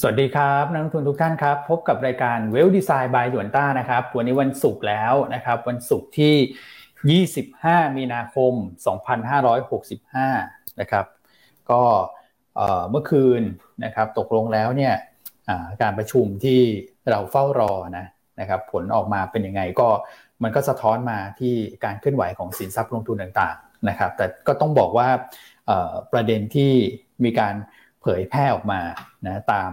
สวัสดีครับนักลงทุนทุกท่านครับ พบกับรายการเวลดีไซน์บายหยวนต้านะครับวันนี้วันศุกร์แล้วนะครับ วันศุกร์ที่ 25 มีนาคม 2565 นะครับ ก็เมื่อคืนนะครับตกลงแล้วเนี่ยการประชุมที่เราเฝ้ารอนะนะครับ ผลออกมาเป็นยังไงก็มันก็สะท้อนมาที่การเคลื่อนไหวของสินทรัพย์ลงทุนต่างๆนะครับ แต่ก็ต้องบอกว่าประเด็นที่มีการ เผยแพร่ออกมานะตาม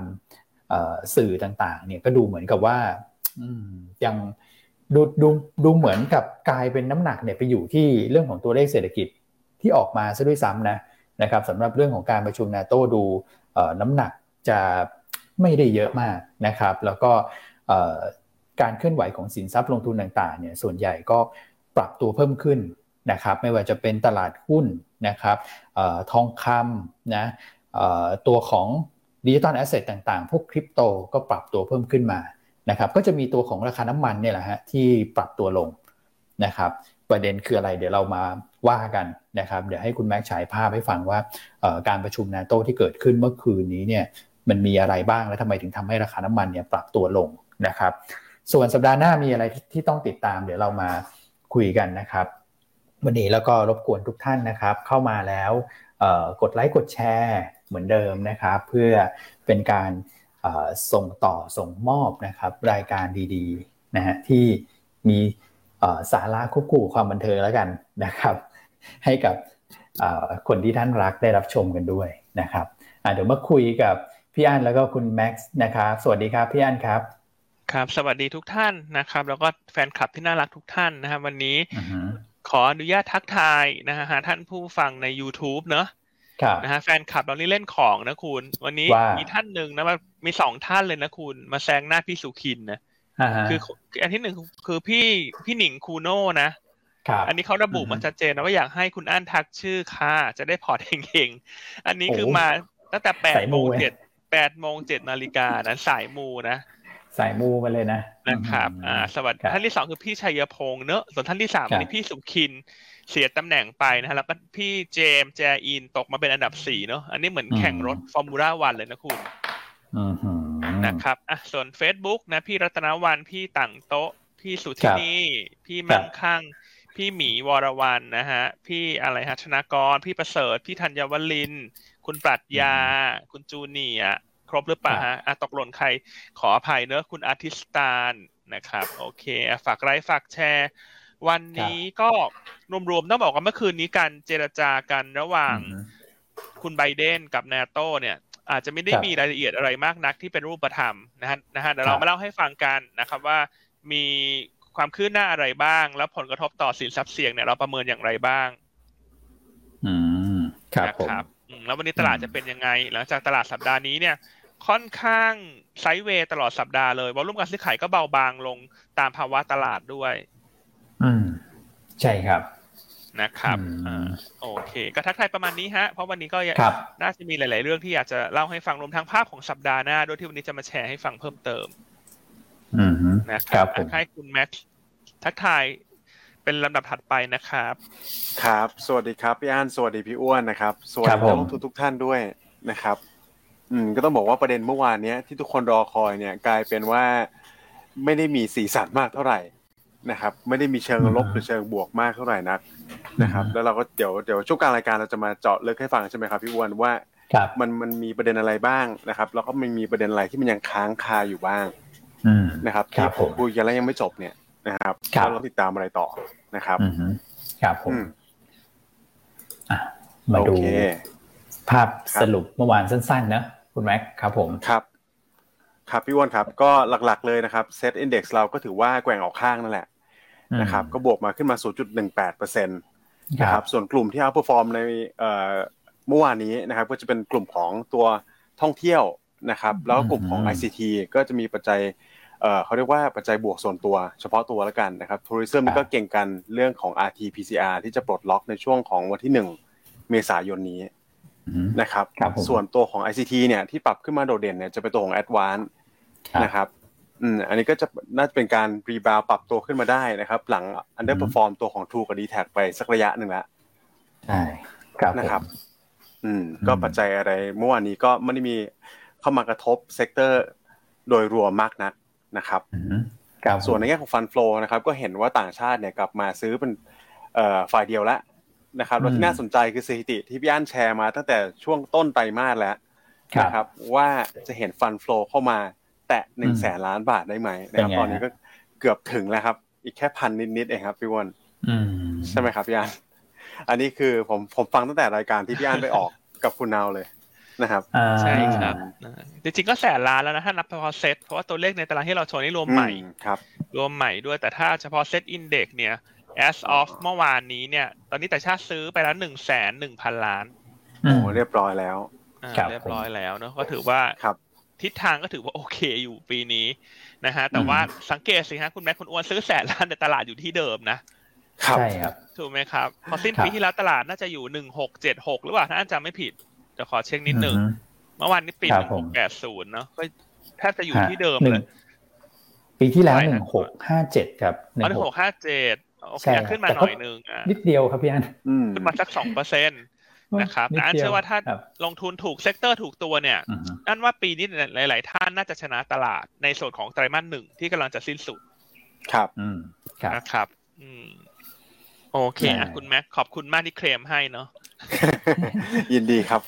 สื่อต่างๆ เนี่ยก็ดูเหมือนกับว่ายังดูดูดูเหมือนกับกลายเป็นน้ำหนักเนี่ยไปอยู่ที่เรื่องของตัวเลขเศรษฐกิจที่ออกมาซะด้วยซ้ำนะนะครับสำหรับเรื่องของการประชุมนาโต้ดูน้ำหนักจะไม่ได้เยอะมากนะครับ แล้วก็การเคลื่อนไหวของสินทรัพย์ลงทุนต่างๆเนี่ยส่วนใหญ่ก็ปรับตัวเพิ่มขึ้นนะครับ ไม่ว่าจะเป็นตลาดหุ้นนะครับทองคำนะ ตัวของ digital asset ต่างๆ พวกคริปโตก็ปรับตัวเพิ่มขึ้นมานะครับก็จะมีตัวของราคาน้ำมันเนี่ยแหละฮะที่ปรับตัวลงนะครับประเด็นคืออะไรเดี๋ยวเรามาว่ากันนะครับเดี๋ยวให้คุณแม็กฉายภาพให้ฟังว่าการประชุมนาโตที่เกิดขึ้นเมื่อคืนนี้เนี่ยมันมีอะไรบ้างและทำไมถึงทำให้ราคาน้ำมันเนี่ยปรับตัวลงนะครับ ส่วนสัปดาห์หน้ามีอะไรที่ต้องติดตาม เดี๋ยวเรามาคุยกันนะครับ วันนี้แล้วก็รบกวนทุกท่านนะครับ เข้ามาแล้วกดไลค์กดแชร์ เหมือนเดิมนะครับ เพื่อเป็นการส่งต่อส่งมอบนะครับรายการดีๆนะฮะที่มีสาระควบคู่ความบันเทิงแล้วกันนะครับ ให้กับคนที่ท่านรักได้รับชมกันด้วยนะครับเดี๋ยวมาคุยกับพี่อั้นแล้วก็คุณแม็กซ์นะครับสวัสดีครับพี่อั้นครับครับ สวัสดีทุกท่านนะครับ แล้วก็แฟนคลับที่น่ารักทุกท่านนะครับวันนี้ขออนุญาตทักทายนะฮะท่านผู้ฟังใน YouTube เนอะ นะฮะแฟนคลับเรานี่เล่นของนะคุณ วันนี้มีท่านหนึ่งนะมามีสองท่านเลยนะคุณ มาแซงหน้าพี่สุขินนะคืออันที่หนึ่งคือพี่พี่หนิงคูโน่นะอันนี้เขาระบุมาชัดเจนนะว่าอยากให้คุณอั้นทักชื่อค่ะ จะได้พอร์ตเฮงๆอันนี้คือมาตั้งแต่แปดโมงเจ็ดแปดโมงเจ็ดนาฬิกานะสายมูนะสายมูมาเลยนะนะครับ อ่า สวัสดีท่านที่สองคือพี่ชัยพงษ์เนอะส่วนท่านที่สามนี่พี่สุขิน เสียตำแหน่งไปนะฮะแล้วก็พี่เจมแจอินตกมาเป็นอันดับสี่เนาะอันนี้เหมือนแข่งรถฟอร์มูล่าวันเลยนะคุณนะครับอะส่วน Facebook นะ พี่รัตนวันพี่ต่างโต๊ะ พี่สุธินีพี่มั่งคั่ง พี่หมีวรวันนะฮะ พี่อะไรฮะชนากร พี่ประเสริฐ พี่ธัญวลิน คุณปรัชญา คุณจูเนียครบหรือเปล่าฮะอะตกหล่นใครขออภัยเนอะคุณอาทิสตานนะครับ โอเค ฝากไลค์ฝากแชร์ วันนี้ก็รวมๆต้องบอกว่าเมื่อคืนนี้การเจรจากันระหว่างคุณไบเดนกับนาโตเนี่ย อาจจะไม่ได้มีรายละเอียดอะไรมากนักที่เป็นรูปธรรมนะฮะนะฮะเดี๋ยวเรามาเล่าให้ฟังกันนะครับว่ามีความคืบหน้าอะไรบ้าง แล้วผลกระทบต่อสินทรัพย์เสี่ยงเนี่ยเราประเมินอย่างไรบ้าง อืมครับครับแล้ววันนี้ตลาดจะเป็นยังไง หลังจากตลาดสัปดาห์นี้เนี่ย ค่อนข้างไซด์เวย์ตลอดสัปดาห์เลยวอลุ่มการซื้อขายก็เบาบางลงตามภาวะตลาดด้วย อืมใช่ครับนะครับอ่าโอเค ก็ทักทายประมาณนี้ฮะ เพราะวันนี้ก็น่าจะมีหลาย ๆ เรื่องที่อยากจะเล่าให้ฟังรวมทั้งภาพของสัปดาห์หน้าด้วยที่วันนี้จะมาแชร์ให้ฟังเพิ่มเติมอืมนะครับให้คุณแม็กซ์ทักทายเป็นลำดับถัดไปนะครับ ครับ สวัสดีครับพี่อั้นสวัสดีพี่อ้วนนะครับ สวัสดีนักลงทุนทุกท่านด้วยนะครับ อืมก็ต้องบอกว่าประเด็นเมื่อวานเนี้ยที่ทุกคนรอคอยเนี่ย กลายเป็นว่าไม่ได้มีสีสันมากเท่าไหร่ นะครับ ไม่ได้มีเชิงลบหรือเชิงบวกมากเท่าไหร่นักนะครับ แล้วเราก็เดี๋ยวเดี๋ยวช่วงกลางรายการเราจะมาเจาะลึกให้ฟังใช่ไหมครับพี่อ้วนว่ามันมันมีประเด็นอะไรบ้างนะครับ แล้วก็มันมีประเด็นอะไรที่มันยังค้างคาอยู่บ้างนะครับที่ผมคุยกันแล้วยังไม่จบเนี่ยนะครับแล้วเราติดตามอะไรต่อนะครับครับผมมาดูภาพสรุปเมื่อวานสั้นๆนะคุณแม็กครับผมครับ ครับพี่วอนครับ ก็หลักๆเลยนะครับเซตอินดี x เราก็ถือว่าแกว่งออกข้างนั่นแหละนะครับก็บวกมาขึ้นมา 0.18เปอร์เซ็นต์นะครับส่วนกลุ่มที่ outperform ในเมื่อวานนี้นะครับก็จะเป็นกลุ่มของตัวท่องเที่ยวนะครับแล้วก็กลุ่มของ ICT ก็จะมีปัจจัยเขาเรียกว่าปัจจัยบวกส่วนตัวเฉพาะตัวแล้วกันนะครับ tourism ก็เก็งกันเรื่องของ RT-PCR ที่จะปลดล็อกในช่วงของวันที่ 1 เมษายนนี้นะครับ ส่วนตัวของ ICT เนี่ยที่ปรับขึ้นมาโดดเด่นเนี่ยจะเป็นตัวของ Advance นะครับอืมอันนี้ก็จะน่าจะเป็นการ rebound ปรับตัวขึ้นมาได้นะครับ หลัง underperform ตัวของทรูกับดีแทคไปสักระยะหนึ่งแล้วใช่ครับนะครับ อืม ก็ปัจจัยอะไรเมื่อวานนี้ก็ไม่ได้มีเข้ามากระทบ sector โดยรวมมากนักนะครับส่วนในแง่ของ fund flow นะครับ ก็เห็นว่าต่างชาติเนี่ยกลับมาซื้อเป็นฝ่ายเดียวแล้วนะครับแล้วที่น่าสนใจคือสถิติที่พี่อั้นแชร์มาตั้งแต่ช่วงต้นไตรมาสแล้วนะครับ ว่าจะเห็น fund flow เข้ามา แตะหนึ่งแสนล้านบาทได้ไหมนะครับตอนนี้ก็เกือบถึงแล้วครับ อีกแค่พันนิดๆเองครับพี่วอนใช่ไหมครับพี่อั้นอันนี้คือผมผมฟังตั้งแต่รายการที่พี่อั้นไปออกกับคุณนาวเลยนะครับใช่ครับ จริงๆก็แสนล้านแล้วนะถ้านับเฉพาะเซตเพราะว่าตัวเลขในตารางที่เราโชว์นี่รวมใหม่ครับ รวมใหม่ด้วยแต่ถ้าเฉพาะเซตอินเด็กเนี่ย as of เมื่อวานนี้เนี่ย ตอนนี้แต่ชาติซื้อไปแล้วหนึ่งแสนหนึ่งพันล้านโอ้เรียบร้อยแล้วเรียบร้อยแล้วเนาะก็ถือว่า ทิศทางก็ถือว่าโอเคอยู่ปีนี้นะฮะแต่ว่าสังเกตสิฮะคุณแม่คุณอ้วนซื้อแสนล้านในตลาดอยู่ที่เดิมนะใช่ครับถูกไหมครับพอสิ้นปีที่แล้วตลาดน่าจะอยู่หนึ่งหกเจ็ดหกหรือเปล่าถ้าอาจารย์ไม่ผิดจะขอเช็คนิดหนึ่งเมื่อวานนี้ปิดหนึ่งหกแปดศูนย์เนาะก็แทบจะอยู่ที่เดิมเลยปีที่แล้วหนึ่งหกห้าเจ็ดครับหนึ่งหกห้าเจ็ดโอเคขึ้นมาหน่อยนึงนิดเดียวครับพี่อันขึ้นมาสักสองเปอร์เซ็นต์ นะครับแต่อันเชื่อว่าถ้าลงทุนถูก sector ถูกตัวเนี่ยอันว่าปีนี้หลาย ๆ ท่านน่าจะชนะตลาดในส่วนของไตรมาสหนึ่งที่กำลังจะสิ้นสุด ครับนะครับ อืมโอเคอะคุณแม็กขอบคุณมากที่เคลมให้เนาะยินดีครับ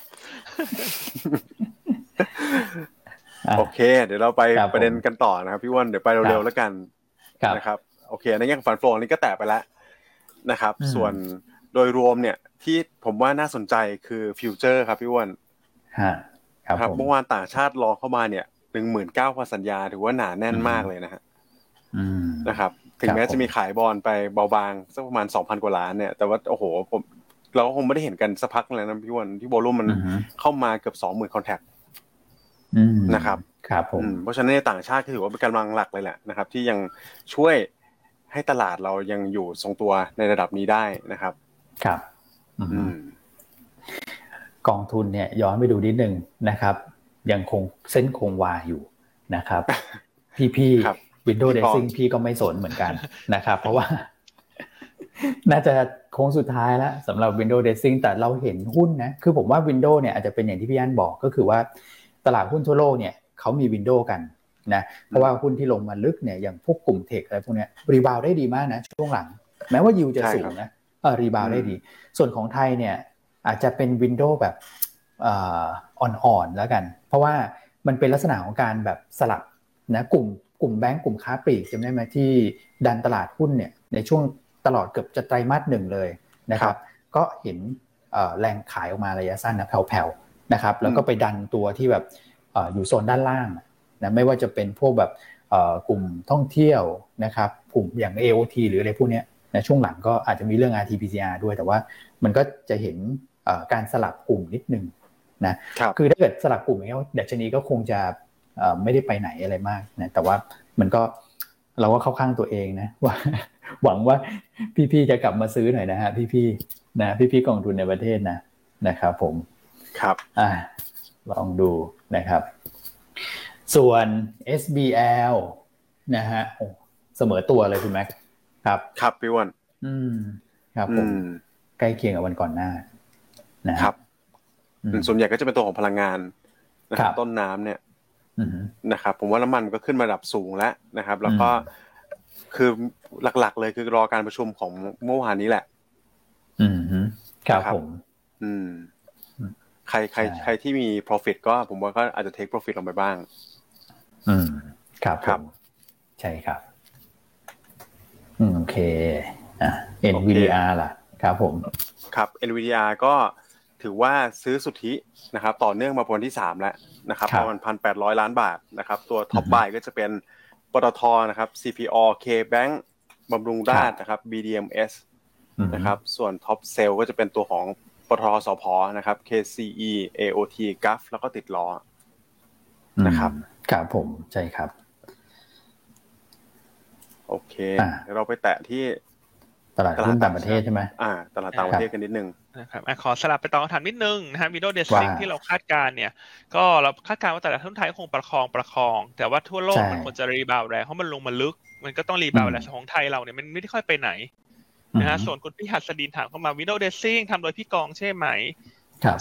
โอเค เดี๋ยวเราไปประเด็นกันต่อนะครับ พี่วันเดี๋ยวไปเร็วๆแล้วกันนะครับ โอเคในแง่ของ fund flow นี่ก็แตะไปแล้วนะครับ ส่วนโดยรวมเนี่ย ที่ผมว่าน่าสนใจคือฟิวเจอร์ครับพี่วันครับเมื่อวานต่างชาติรอเข้ามาเนี่ยหนึ่งหมื่นเก้าพันสัญญาถือว่าหนาแน่นมากเลยนะฮะนะครับ ถึงแม้จะมีขายบอลไปเบาบางสักประมาณสองพันกว่าล้านเนี่ย แต่ว่าโอ้โหผมเราก็คงไม่ได้เห็นกันสักพักเลยนะพี่วันที่โวลุ่มมันเข้ามาเกือบสองหมื่นคอนแทคนะครับครับผมเพราะฉะนั้นในต่างชาติถือว่าเป็นกำลังหลักเลยแหละนะครับ ที่ยังช่วยให้ตลาดเรายังอยู่ทรงตัวในระดับนี้ได้นะครับ ครับ กองทุนเนี่ยย้อนไปดูนิดนึงนะครับ ยังคงเส้นคงวาอยู่นะครับ พี่พี่วินโดว์เดซิ่งพี่ก็ไม่สนเหมือนกันนะครับ เพราะว่า น่าจะโค้งสุดท้ายแล้วสำหรับ Windows Dressing แต่เราเห็นหุ้นนะ คือผมว่า Windows เนี่ยอาจจะเป็นอย่างที่พี่อันบอกก็คือว่าตลาดหุ้นทั่วโลกเนี่ยเขามี window กันนะเพราะว่าหุ้นที่ลงมาลึกเนี่ยอย่างพวกกลุ่ม tech อะไรพวกนี้ rebound ได้ดีมากนะ ช่วงหลัง แม้ว่ายิวจะสูงนะ เออ rebound ได้ดี ส่วนของไทยเนี่ยอาจจะเป็น window แบบอ่อนๆแล้วกัน เพราะว่ามันเป็นลักษณะของการแบบสลับนะกลุ่มกลุ่มแบงก์กลุ่มค้าปลีกจำได้ไหมที่ดันตลาดหุ้นเนี่ยในช่วงตลอดเกือบจะไตรมาสหนึ่งเลยนะครับ ก็เห็นแรงขายออกมาระยะสั้นนะแผ่วๆนะครับแล้วก็ไปดันตัวที่แบบอยู่โซนด้านล่างนะไม่ว่าจะเป็นพวกแบบกลุ่มท่องเที่ยวนะครับกลุ่มอย่าง AOT หรืออะไรพวกนี้ นะช่วงหลังก็อาจจะมีเรื่อง RT-PCR ด้วย แต่ว่ามันก็จะเห็นการสลับกลุ่มนิดนึงนะคือถ้าเกิดสลับกลุ่มอย่างนี้ดัชนีก็คงจะไม่ได้ไปไหนอะไรมากนะแต่ว่ามันก็เราก็เข้าข้างตัวเองนะว่าหวังว่าพี่ๆจะกลับมาซื้อหน่อยนะฮะพี่ๆนะพี่ๆกองทุนในประเทศนะนะครับผมครับอ่าลองดูนะครับ ส่วน SBL นะฮะเสมอตัวเลยคุณแม็ก ครับ ครับพี่วันอืม ครับผมใกล้เคียงกับวันก่อนหน้า นะครับส่วนใหญ่ก็จะเป็นตัวของพลังงานนะครับต้นน้ำเนี่ยนะครับ ผมว่าน้ำมันก็ขึ้นมาดับสูงแล้วนะครับ แล้วก็คือหลักๆ เลยคือรอการประชุมของเมื่อวานนี้แหละ อืมครับผม อืม ใครใครใครที่มี profit ก็ผมว่าก็อาจจะ take profit ลงไปบ้าง อืม ครับครับ ใช่ครับอืม โอเคอะ NVDR ล่ะครับผมครับ NVDR ก็ถือว่าซื้อสุทธินะครับต่อเนื่องมาวันที่สามแล้วนะครับประมาณพันแปดร้อยล้านบาทนะครับตัวท็อปบายก็จะเป็นปตทนะครับ CPO KBank บำรุงราษฎร์นะครับ BDMS นะครับส่วน top sell ก็จะเป็นตัวของปตทสพนะครับ KCE AOT GULF แล้วก็ติดล้อนะครับครับผมใช่ครับ โอเคเราไปแตะที่ตลาดหุ้นต่างประเทศใช่ไหมอ่า ตลาดต่างประเทศกันนิดนึงนะครับขอสลับไปตอบคำถามนิดนึงนะฮะ window dressing ที่เราคาดการณ์เนี่ย ก็เราคาดการณ์ว่าตลาดหุ้นไทยคงประคองประคอง แต่ว่าทั่วโลกมันควรจะ rebound แรงเพราะมันลงมาลึก มันก็ต้อง rebound แรงของไทยเราเนี่ยมันไม่ได้ค่อยไปไหนนะฮะส่วนคุณพี่หัสดินถามเข้ามา window dressing ทำโดยพี่กองใช่ไหม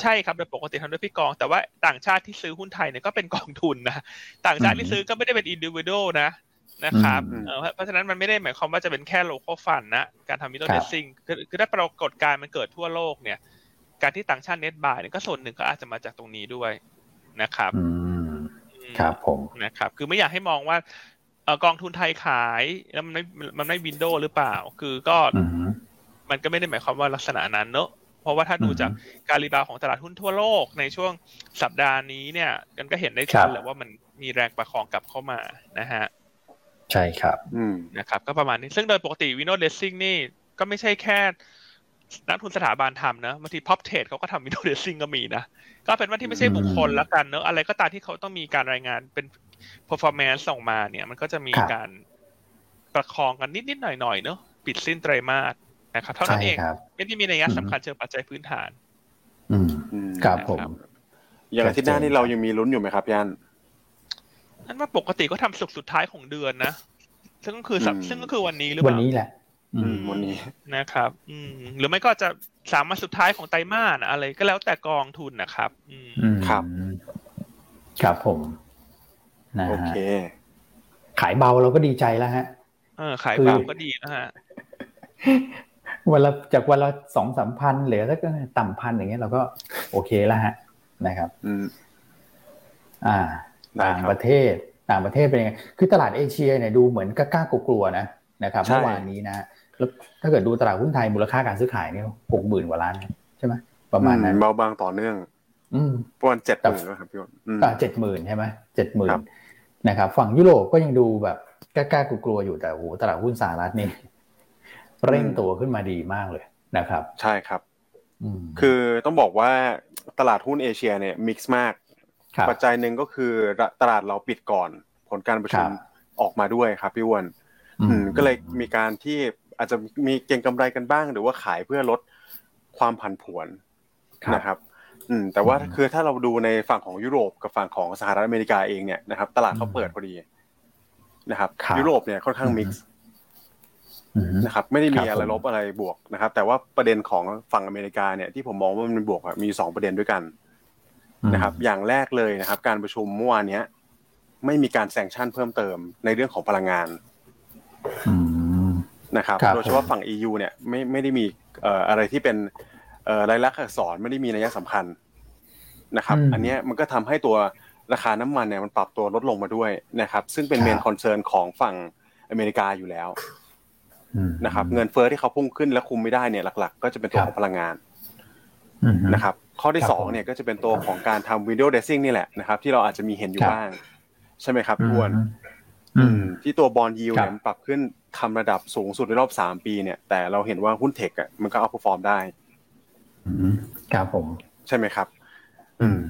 ใช่ครับโดยปกติทำด้วยพี่กอง แต่ว่าต่างชาติที่ซื้อหุ้นไทยเนี่ยก็เป็นกองทุนนะต่างชาติที่ซื้อก็ไม่ได้เป็น individual นะ นะครับเพราะฉะนั้นมันไม่ได้หมายความว่าจะเป็นแค่ local fund นะการทำ window dressing คือถ้าปรากฏการณ์มันเกิดทั่วโลกเนี่ย การที่ต่างชาติ net buy เนี่ยก็ส่วนหนึ่งก็อาจจะมาจากตรงนี้ด้วยนะครับครับผมนะครับ คือไม่อยากให้มองว่ากองทุนไทยขายแล้วมันไม่มันไม่ window หรือเปล่า คือก็มันก็ไม่ได้หมายความว่าลักษณะนั้นเนอะเพราะว่าถ้าดูจากการ rebound ของตลาดหุ้นทั่วโลกในช่วงสัปดาห์นี้เนี่ย กันก็เห็นได้ชัดเลยว่ามันมีแรงประคองกลับเข้ามานะฮะ ใช่ครับนะครับ ก็ประมาณนี้ ซึ่งโดยปกติ window dressing นี่ก็ไม่ใช่แค่นักทุนสถาบันทำนะบางที prop trade เขาก็ทำ window dressing ก็มีนะ ก็เป็นว่าที่ไม่ใช่บุคคลละกันเนอะอะไรก็ตามที่เขาต้องมีการรายงานเป็น performance ส่งมาเนี่ย มันก็จะมีการประคองกันนิดๆหน่อยๆเนอะปิดสิ้นไตรมาสนะครับเท่านั้นเองไม่ได้มีนัยสำคัญเชิงปัจจัยพื้นฐาน อืมครับผม อย่างอาทิตย์หน้านี่เรายังมีลุ้นอยู่ไหมครับยัน อันว่าปกติก็ทำศุกร์สุดท้ายของเดือนนะ ซึ่งก็คือซึ่งก็คือวันนี้หรือเปล่า วันนี้แหละ อืมวันนี้นะครับ อืม หรือไม่ก็จะสามวันสุดท้ายของไตรมาสอะไรก็แล้วแต่กองทุนนะครับ อืมครับ ครับผมนะโอเค ขายเบาเราก็ดีใจแล้วฮะ เออ ขายเบาก็ดีนะฮะวันละจากวันละสองสามพันเหลือสักต่ำพันอย่างเงี้ยเราก็โอเคแล้วฮะนะครับ อืม อ่า ต่างประเทศต่างประเทศเป็นยังไงคือตลาดเอเชียเนี่ยดูเหมือนกล้ากลัวๆนะนะครับเมื่อวานนี้นะแล้วถ้าเกิดดูตลาดหุ้นไทยมูลค่าการซื้อขายเนี่ยหกหมื่นกว่าล้านใช่ไหมประมาณนั้นเบาบางต่อเนื่อง อืมประมาณเจ็ดหมื่นครับพี่อ้นเจ็ดหมื่นใช่ไหมเจ็ดหมื่นนะครับฝั่งยุโรปก็ยังดูแบบกล้ากลัวๆอยู่แต่โหตลาดหุ้นสหรัฐนี่เร่งตัวขึ้นมาดีมากเลยนะครับ ใช่ครับคือต้องบอกว่าตลาดหุ้นเอเชียเนี่ยมิกซ์มาก ปัจจัยหนึ่งก็คือตลาดเราปิดก่อนผลการประชุมออกมาด้วยครับพี่วนก็เลยมีการที่อาจจะมีเก็งกำไรกันบ้าง หรือว่าขายเพื่อลดความผันผวนนะครับ อืม แต่ว่าคือถ้าเราดูในฝั่งของยุโรปกับฝั่งของสหรัฐอเมริกาเองเนี่ยนะครับ ตลาดเขาเปิดพอดีนะครับ ยุโรปเนี่ยค่อนข้างมิกซ์นะครับ ไม่ได้มีอะไรลบอะไรบวกนะครับ แต่ว่าประเด็นของฝั่งอเมริกาเนี่ยที่ผมมองว่ามันบวกมีสองประเด็นด้วยกัน นะครับ อย่างแรกเลยนะครับ การประชุมเมื่อวานนี้ไม่มีการแซงชั่นเพิ่มเติมในเรื่องของพลังงานนะครับโดยเฉพาะฝั่ง EU เนี่ยไม่ไม่ได้มีอะไรที่เป็นรายลักษณ์อักษรไม่ได้มีนัยสำคัญนะครับ อันนี้มันก็ทำให้ตัวราคาน้ำมันเนี่ยมันปรับตัวลดลงมาด้วยนะครับ ซึ่งเป็น main concern ของฝั่งอเมริกาอยู่แล้วนะครับ เงินเฟ้อที่เขาพุ่งขึ้นและคุมไม่ได้เนี่ยหลัก ๆ ก็จะเป็นตัวของพลังงานนะครับ ข้อที่สองเนี่ยก็จะเป็นตัวของการทำ window dressing นี่แหละนะครับ ที่เราอาจจะมีเห็นอยู่บ้าง ใช่ไหมครับพี่วันที่ตัว bond yield เนี่ยปรับขึ้นทำระดับสูงสุดในรอบสามปีเนี่ย แต่เราเห็นว่าหุ้น tech อะมันก็ outperform ได้ครับผม ใช่ไหมครับ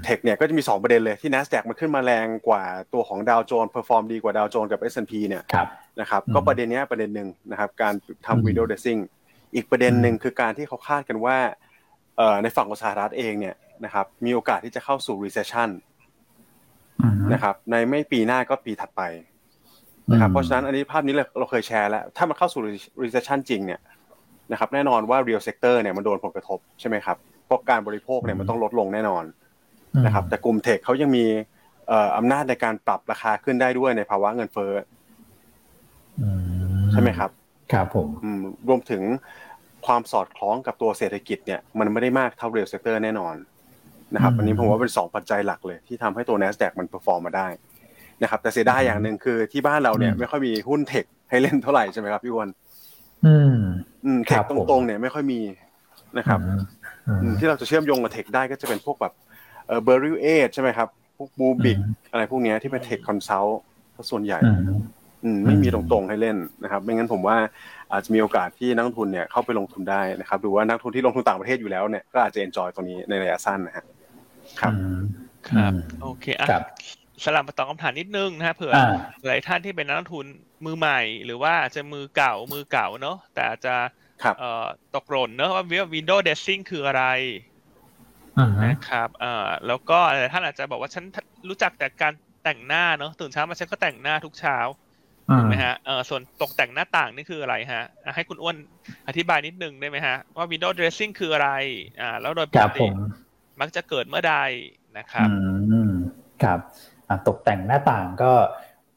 tech เนี่ยก็จะมีสองประเด็นเลยที่ NASDAQ มันขึ้นมาแรงกว่าตัวของดาวโจนส์ perform ดีกว่าดาวโจนส์กับ S&P เนี่ยนะครับก็ประเด็นนี้ประเด็นหนึ่งนะครับ การทำ window dressing อีกประเด็นหนึ่งคือการที่เขาคาดกันว่า ในฝั่งของสหรัฐเองเนี่ยนะครับ มีโอกาสที่จะเข้าสู่ recession นะครับ ในไม่ปีหน้าก็ปีถัดไปนะครับ เพราะฉะนั้นอันนี้ภาพนี้เราเคยแชร์แล้ว ถ้ามันเข้าสู่ recession จริงเนี่ยนะครับ แน่นอนว่า real sector เนี่ยมันโดนผลกระทบใช่ไหมครับเพราะการบริโภคเนี่ยมันต้องลดลงแน่นอนนะครับ แต่กลุ่ม tech เขายังมีอำนาจในการปรับราคาขึ้นได้ด้วยในภาวะเงินเฟ้อใช่ไหมครับ ครับผมรวมถึง ความสอดคล้องกับตัวเศรษฐกิจเนี่ยมันไม่ได้มากเท่า real sector แน่นอนนะครับอันนี้ผมว่าเป็นสองปัจจัยหลักเลยที่ทำให้ตัว NASDAQ มัน perform มาได้นะครับแต่เสียดายอย่างหนึ่งคือที่บ้านเราเนี่ยไม่ค่อยมีหุ้น tech ให้เล่นเท่าไหร่ใช่ไหมครับพี่วันอืมอืม tech ตรงๆเนี่ยไม่ค่อยมีนะครับที่เราจะเชื่อมโยงกับ tech ได้ก็จะเป็นพวกแบบเออ Beryl 8ใช่ไหมครับพวก Bluebik อะไรพวกนี้ที่เป็น tech consult ส่วนใหญ่ อืมไม่มีตรงๆให้เล่นนะครับ ไม่งั้นผมว่า อาจจะมีโอกาสที่นักทุนเนี่ยเข้าไปลงทุนได้นะครับหรือว่านักทุนที่ลงทุนต่างประเทศอยู่แล้วเนี่ยก็อาจจะ enjoy ตรงนี้ในระยะสั้นนะฮะครับครับโอเคอะสลับมาตอบคำถามนิดนึงนะฮะเผื่อหลายท่านที่เป็นนักทุนมือใหม่ หรือว่าจะมือเก่ามือเก่าเนาะแต่อาจจะตกหล่นเนาะว่าวินโดว์เดซซิ่งคืออะไรนะครับเอ่อแล้วก็ท่านอาจจะบอกว่าฉันรู้จักแต่การแต่งหน้าเนาะตื่นเช้ามาฉันก็แต่งหน้าทุกเช้า ถูกไหมฮะเออส่วนตกแต่งหน้าต่างนี่คืออะไรฮะ ให้คุณอ้วนอธิบายนิดนึงได้ไหมฮะ ว่า window dressing คืออะไร อ่า แล้วโดยปกติมักจะเกิดเมื่อใดนะครับอืมครับตกแต่งหน้าต่างก็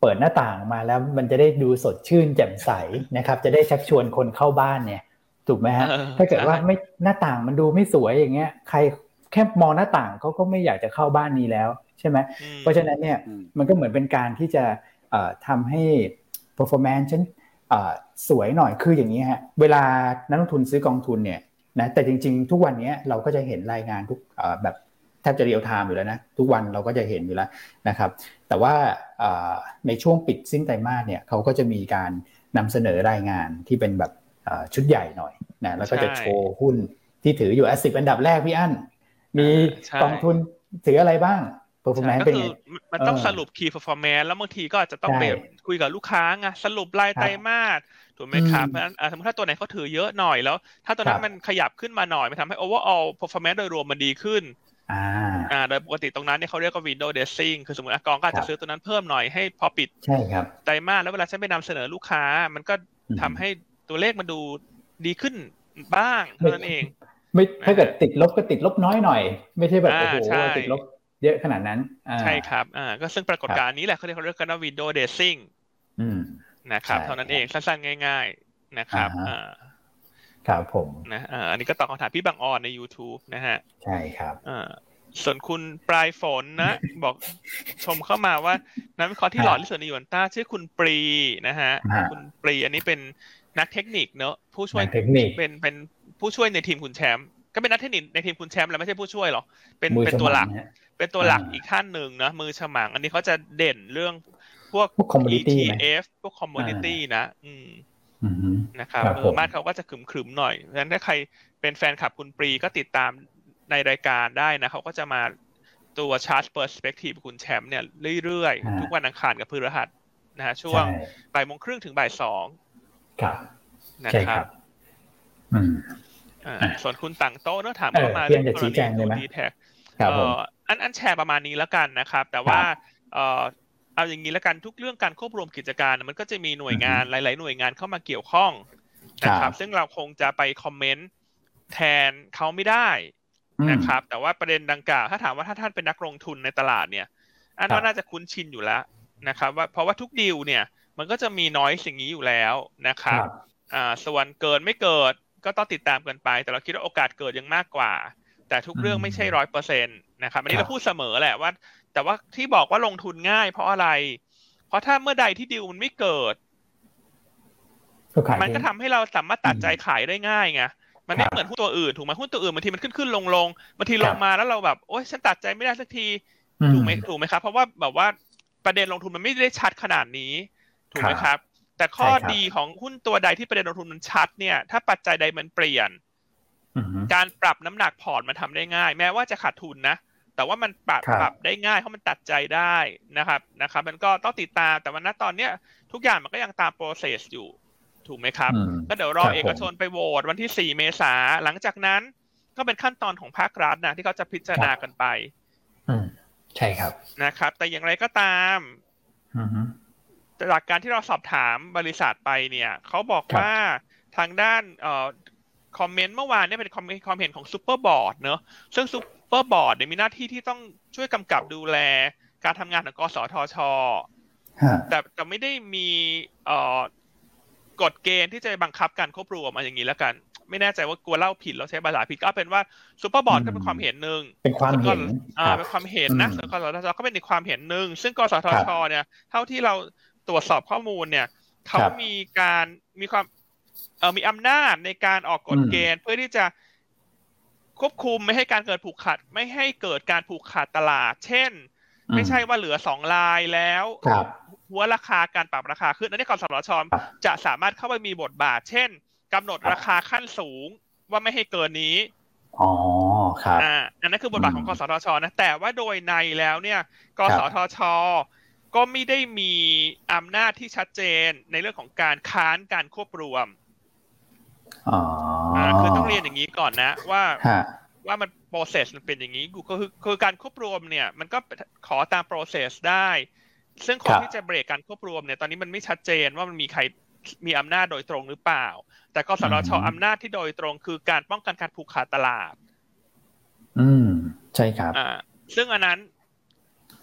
เปิดหน้าต่างมาแล้วมันจะได้ดูสดชื่นแจ่มใสนะครับ จะได้ชักชวนคนเข้าบ้านเนี่ยถูกไหมฮะถ้าเกิดว่าไม่หน้าต่างมันดูไม่สวยอย่างเงี้ย ใครแค่มองหน้าต่างเขาก็ไม่อยากจะเข้าบ้านนี้แล้วใช่ไหมเพราะฉะนั้นเนี่ยมันก็เหมือนเป็นการที่จะ ทำให้ performance ฉันสวยหน่อยคืออย่างนี้ฮะเวลานักลงทุนซื้อกองทุนเนี่ยนะแต่จริง ๆ ทุกวันนี้เราก็จะเห็นรายงานทุกแบบแทบจะเรียลไทม์อยู่แล้วนะทุกวันเราก็จะเห็นอยู่แล้วนะครับ แต่ว่าในช่วงปิดสิ้นไตรมาสเนี่ยเขาก็จะมีการนำเสนอรายงานที่เป็นแบบชุดใหญ่หน่อยนะแล้วก็จะโชว์หุ้นที่ถืออยู่สิบอันดับแรกพี่อั้นมีกองทุนถืออะไรบ้าง performance เป็นไงมันต้องสรุป key performance แล้วบางทีก็อาจจะต้องแบบคุยกับลูกค้าไงสรุปรายไตรมาสถูกไหมครับเพราะฉะนั้นสมมติถ้าตัวไหนเขาถือเยอะหน่อยแล้ว ถ้าตัวนั้นมันขยับขึ้นมาหน่อยมันทำให้ overall performance โดยรวมมันดีขึ้นอ่าโดยปกติตรงนั้นเนี่ยเขาเรียกว่า window dressing คือสมมติอกองก็อาจจะซื้อตัวนั้นเพิ่มหน่อยให้พอปิดใช่ครับไตรมาสแล้วเวลาฉันไปนำเสนอลูกค้า มันก็ทำให้ตัวเลขมันดูดีขึ้นบ้างเท่านั้นเอง ไม่ถ้าเกิดติดลบก็ติดลบน้อยหน่อย ไม่ใช่แบบโอ้โหติดลบ เยอะขนาดนั้นใช่ครับอ่าก็ซึ่งปรากฏการณ์นี้แหละเขาเรียกเขาเรียกกันว่า window dressing นะครับเท่านั้นเองสั้นๆง่าย ๆนะครับอ่าครับผมนะอ่าอันนี้ก็ตอบคำถามพี่บางออนใน YouTube นะฮะ ใช่ครับอ่าส่วนคุณปลายฝนนะ บอกชมเข้ามาว่านักวิเคราะห์ที่หล่อที่สุดในยูนต้าชื่อคุณปรีนะฮะ คุณปรีอันนี้เป็นนักเทคนิคเนอะผู้ช่วยเป็นเป็นผู้ช่วยในทีมคุณแชมป์ก็เป็นนักเทคนิคในทีมคุณแชมป์แล้วไม่ใช่ผู้ช่วยหรอเป็นเป็นตัวหลัก เป็นตัวหลักอีกท่านหนึ่งนะมือฉมัง อันนี้เขาจะเด่นเรื่องพวก ETF พวก community นะ อืมนะครับเออมาเขาก็จะขึมๆหน่อยเพราะฉะนั้นถ้าใครเป็นแฟนคลับคุณปรีก็ติดตามในรายการได้นะเขาก็จะมาตัว chart perspective คุณแชมป์เนี่ยเรื่อยๆ ทุกวันอังคารกับพฤหัสนะฮะช่วงบ่ายโมงครึ่งถึงบ่ายสองนะครับส่วนคุณต่างโต๊ะเนอะถามเข้ามาเรื่องจะชี้แจงเลยไหม อันอันแชร์ประมาณนี้แล้วกันนะครับ แต่ว่าเออเอาอย่างนี้แล้วกันทุกเรื่องการควบรวมกิจการมันก็จะมีหน่วยงานหลาย ๆ หน่วยงานเข้ามาเกี่ยวข้องนะครับ ซึ่งเราคงจะไปคอมเมนต์แทนเขาไม่ได้นะครับ แต่ว่าประเด็นดังกล่าวถ้าถามว่าถ้าท่านเป็นนักลงทุนในตลาดเนี่ย อันว่าน่าจะคุ้นชินอยู่แล้วนะครับ ว่าเพราะว่าทุกดีลเนี่ย มันก็จะมีน้อยสิ่งนี้อยู่แล้วนะครับอ่าส่วนเกิดไม่เกิดก็ต้องติดตามกันไป แต่เราคิดว่าโอกาสเกิดยังมากกว่า แต่ทุกเรื่องไม่ใช่ร้อยเปอร์เซ็นต์ นะครับอันนี้เราพูดเสมอแหละว่า แต่ว่าที่บอกว่าลงทุนง่าย เพราะอะไร เพราะถ้าเมื่อใดที่ดีลมันไม่เกิด มันก็ทำให้เราสามารถตัดใจขายได้ง่ายไงมันไม่เหมือนหุ้นตัวอื่นถูกไหมหุ้นตัวอื่นบางทีมันขึ้นขึ้นลงลงบางทีลงมาแล้วเราแบบโอ๊ยฉันตัดใจไม่ได้สักทีถูกไหมถูกไหมครับ เพราะว่าแบบว่าประเด็นลงทุนมันไม่ได้ชัดขนาดนี้ ถูกไหมครับ แต่ข้อดีของหุ้นตัวใดที่ประเด็นลงทุนมันชัดเนี่ย ถ้าปัจจัยใดมันเปลี่ยนการปรับน้ำหนักพอร์ตมันทำได้ง่าย แม้ว่าจะขาดทุนนะ แต่ว่ามันปรับปรับได้ง่ายเพราะมันตัดใจได้นะครับนะครับ มันก็ต้องติดตามแต่ว่าณตอนเนี้ยทุกอย่างมันก็ยังตามโปรเซสอยู่ ถูกไหมครับ ก็เดี๋ยวรอเอกชนไปโหวตวันที่สี่เมษาหลังจากนั้นก็เป็นขั้นตอนของภาครัฐนะที่เขาจะพิจารณากันไปใช่ครับนะครับ แต่อย่างไรก็ตามจากการที่เราสอบถามบริษัทไปเนี่ยเขาบอกว่าทางด้านเอ่อคอมเมนต์เมื่อวานเนี่ยเป็นคอมเมนต์ของซูเปอร์บอร์ดเนอะซึ่ง ซูเปอร์บอร์ดเนี่ยมีหน้าที่ที่ต้องช่วยกำกับดูแล การทำงานของกสทช แต่แต่ไม่ได้มีเอ่อกฎเกณฑ์ที่จะบังคับการควบรวมมาอย่างนี้แล้วกัน ไม่แน่ใจว่ากลัวเล่าผิดเราใช้ภาษาผิดก็เป็นว่าซูเปอร์บอร์ดก็เป็นความเห็นหนึ่งเป็นความเห็นอ่าเป็นความเห็นนะส่วนกสทชก็เป็นอีกความเห็นหนึ่งซึ่งกสทช เนี่ย เท่าที่เราตรวจสอบข้อมูลเนี่ยเขามีการมีความเออมีอำนาจในการออกกฎเกณฑ์เพื่อที่จะ ควบคุมไม่ให้การเกิดผูกขาดไม่ให้เกิดการผูกขาดตลาด เช่น ไม่ใช่ว่าเหลือสองลายแล้วหัวราคาการปรับราคาขึ้นอันนี้กสทชจะสามารถเข้าไปมีบทบาท เช่นกำหนดราคาขั้นสูงว่าไม่ให้เกินนี้อ๋อครับอ่าอันนั้นคือบทบาทของกสทชนะ แต่ว่าโดยในแล้วเนี่ย กสทช ก็ไม่ได้มีอำนาจที่ชัดเจนในเรื่องของการค้านการควบรวม อ๋อคือต้องเรียนอย่างนี้ก่อนนะ ว่าว่ามันโปรเซสมันเป็นอย่างนี้คือคือการควบรวมเนี่ย มันก็ขอตามโปรเซสได้ ซึ่งคนที่จะเบรกการควบรวมเนี่ย ตอนนี้มันไม่ชัดเจนว่ามันมีใครมีอำนาจโดยตรงหรือเปล่า แต่กสทชอำนาจที่โดยตรงคือการป้องกันการผูกขาดตลาด อืม ใช่ครับ อ่า ซึ่งอันนั้น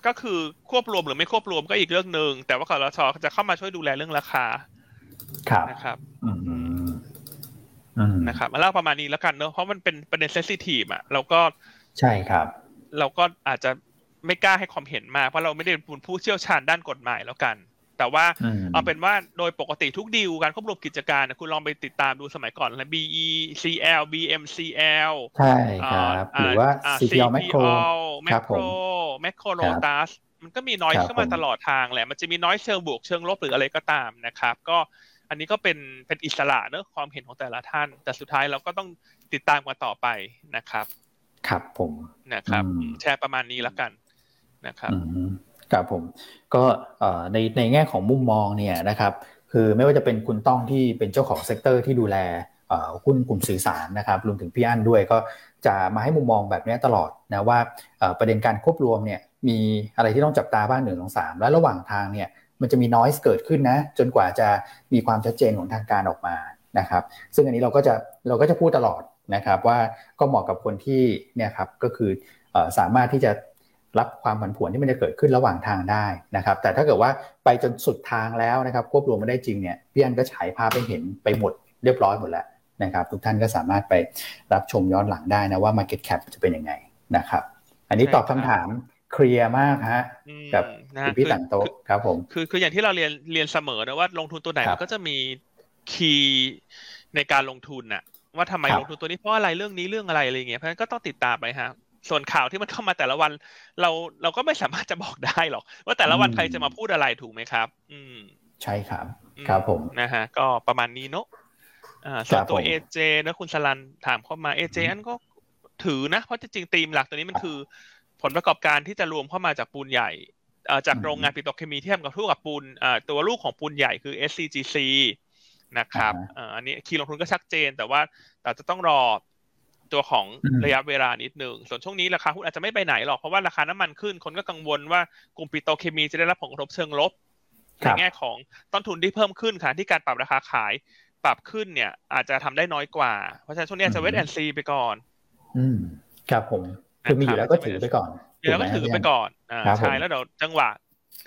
ก็คือควบรวมหรือไม่ควบรวมก็อีกเรื่องหนึ่งแต่ว่ากรชจะเข้ามาช่วยดูแลเรื่องราคา ครับนะครับ อืมอืม นะครับมาเล่าประมาณนี้แล้วกันเนอะเพราะมันเป็นประเด็นเซสซิทีฟอะเราก็ใช่ครับ เราก็อาจจะไม่กล้าให้ความเห็นมากเพราะเราไม่ได้เป็นผู้เชี่ยวชาญด้านกฎหมายแล้วกัน แต่ว่าอืมเอาเป็นว่าโดยปกติทุกดีลการควบรวมกิจการนะคุณลองไปติดตามดูสมัยก่อนนะ BECL BMCL ใช่ครับหรือว่า CPALL Makro ครับผมแม็คโครแม็คโครโลตัสมันก็มี noise ครับเข้ามาตลอดทางแหละ มันจะมี noise เชิงบวกเชิงลบหรืออะไรก็ตามนะครับ ก็ อันนี้ก็เป็นเป็นอิสระเนอะความเห็นของแต่ละท่าน แต่สุดท้ายเราก็ต้องติดตามกันต่อไปนะครับ ครับผมนะครับอืมแชร์ประมาณนี้แล้วกันนะครับอืมครับผมก็เอ่อในในแง่ของมุมมองเนี่ยนะครับ คือไม่ว่าจะเป็นคุณต้องที่เป็นเจ้าของ sector ที่ดูแลเอ่อหุ้นกลุ่มสื่อสารนะครับรวมถึงพี่อั้นด้วยก็จะมาให้มุมมองแบบนี้ตลอดนะว่าเอ่อประเด็นการควบรวมเนี่ยมีอะไรที่ต้องจับตาบ้างหนึ่งสองสามและระหว่างทางเนี่ย มันจะมีน i s e เกิดขึ้นนะ จนกว่าจะมีความชัดเจนของทางการออกมานะครับ ซึ่งอันนี้เราก็จะเราก็จะพูดตลอดนะครับว่าก็เหมาะกับคนที่เนี่ยครับก็คือสามารถที่จะรับความผันผวนที่มันจะเกิดขึ้นระหว่างทางได้นะครับ แต่ถ้าเกิดว่าไปจนสุดทางแล้วนะครับ ควบรวมไม่ได้จริงเนี่ยพี่อันก็ฉายภาพไปเห็นไปหมดเรียบร้อยหมดแล้วนะครับ ทุกท่านก็สามารถไปรับชมย้อนหลังได้นะว่า Market Cap จะเป็นยังไงนะครับ อันนี้ตอบคำถาม เคลียร์มากฮะอืมกับนะคุณพี่คือต่างโต๊ะครับผมคือคืออย่างที่เราเรียนเรียนเสมอนะว่าลงทุนตัวไหนครับมันก็จะมีคีย์ในการลงทุนน่ะ ว่าทำไมครับลงทุนตัวนี้เพราะอะไรเรื่องนี้เรื่องอะไรอะไรเงี้ยเพราะฉะนั้นก็ต้องติดตามไปฮะส่วนข่าวที่มันเข้ามาแต่ละวัน เราเราก็ไม่สามารถจะบอกได้หรอก ว่าแต่ละวันอืมใครจะมาพูดอะไรถูกไหมครับ อืม ใช่ครับอืครับผมนะฮะ ก็ประมาณนี้เนอะอ่าส่วนครับตัวผมเอเจนะคุณสลันถามเข้ามาเอเจอันก็ถือนะ เพราะจริงๆธีมหลักตัวนี้มันคือ ผลประกอบการที่จะรวมเข้ามาจากปูนใหญ่เอ่อจากอืมโรงงานปิโตรเคมีที่ทำกับทุกกับปูนเอ่อตัวลูกของปูนใหญ่คือ SCGC นะครับอ่าฮะเอ่ออันนี้คีย์ลงทุนก็ชัดเจน แต่ว่าอาจจะต้องรอตัวของอืมระยะเวลานิดหนึ่งส่วนช่วงนี้ราคาหุ้นอาจจะไม่ไปไหนหรอก เพราะว่าราคาน้ำมันขึ้น คนก็กังวลว่ากลุ่มปิโตรเคมีจะได้รับผลกระทบเชิงลบครัในบแง่ของต้นทุนที่เพิ่มขึ้นค่ะที่การปรับราคาขายปรับขึ้นเนี่ย อาจจะทำได้น้อยกว่า เพราะฉะนั้นช่วงนี้อาจจะ wait and see ไปก่อน อืมครับผม คือมีอยู่แล้วก็ถือไปก่อนเดี๋ยวก็ถือไปก่อนอ่าครับผมใช่แล้วเดี๋ยวจังหวะ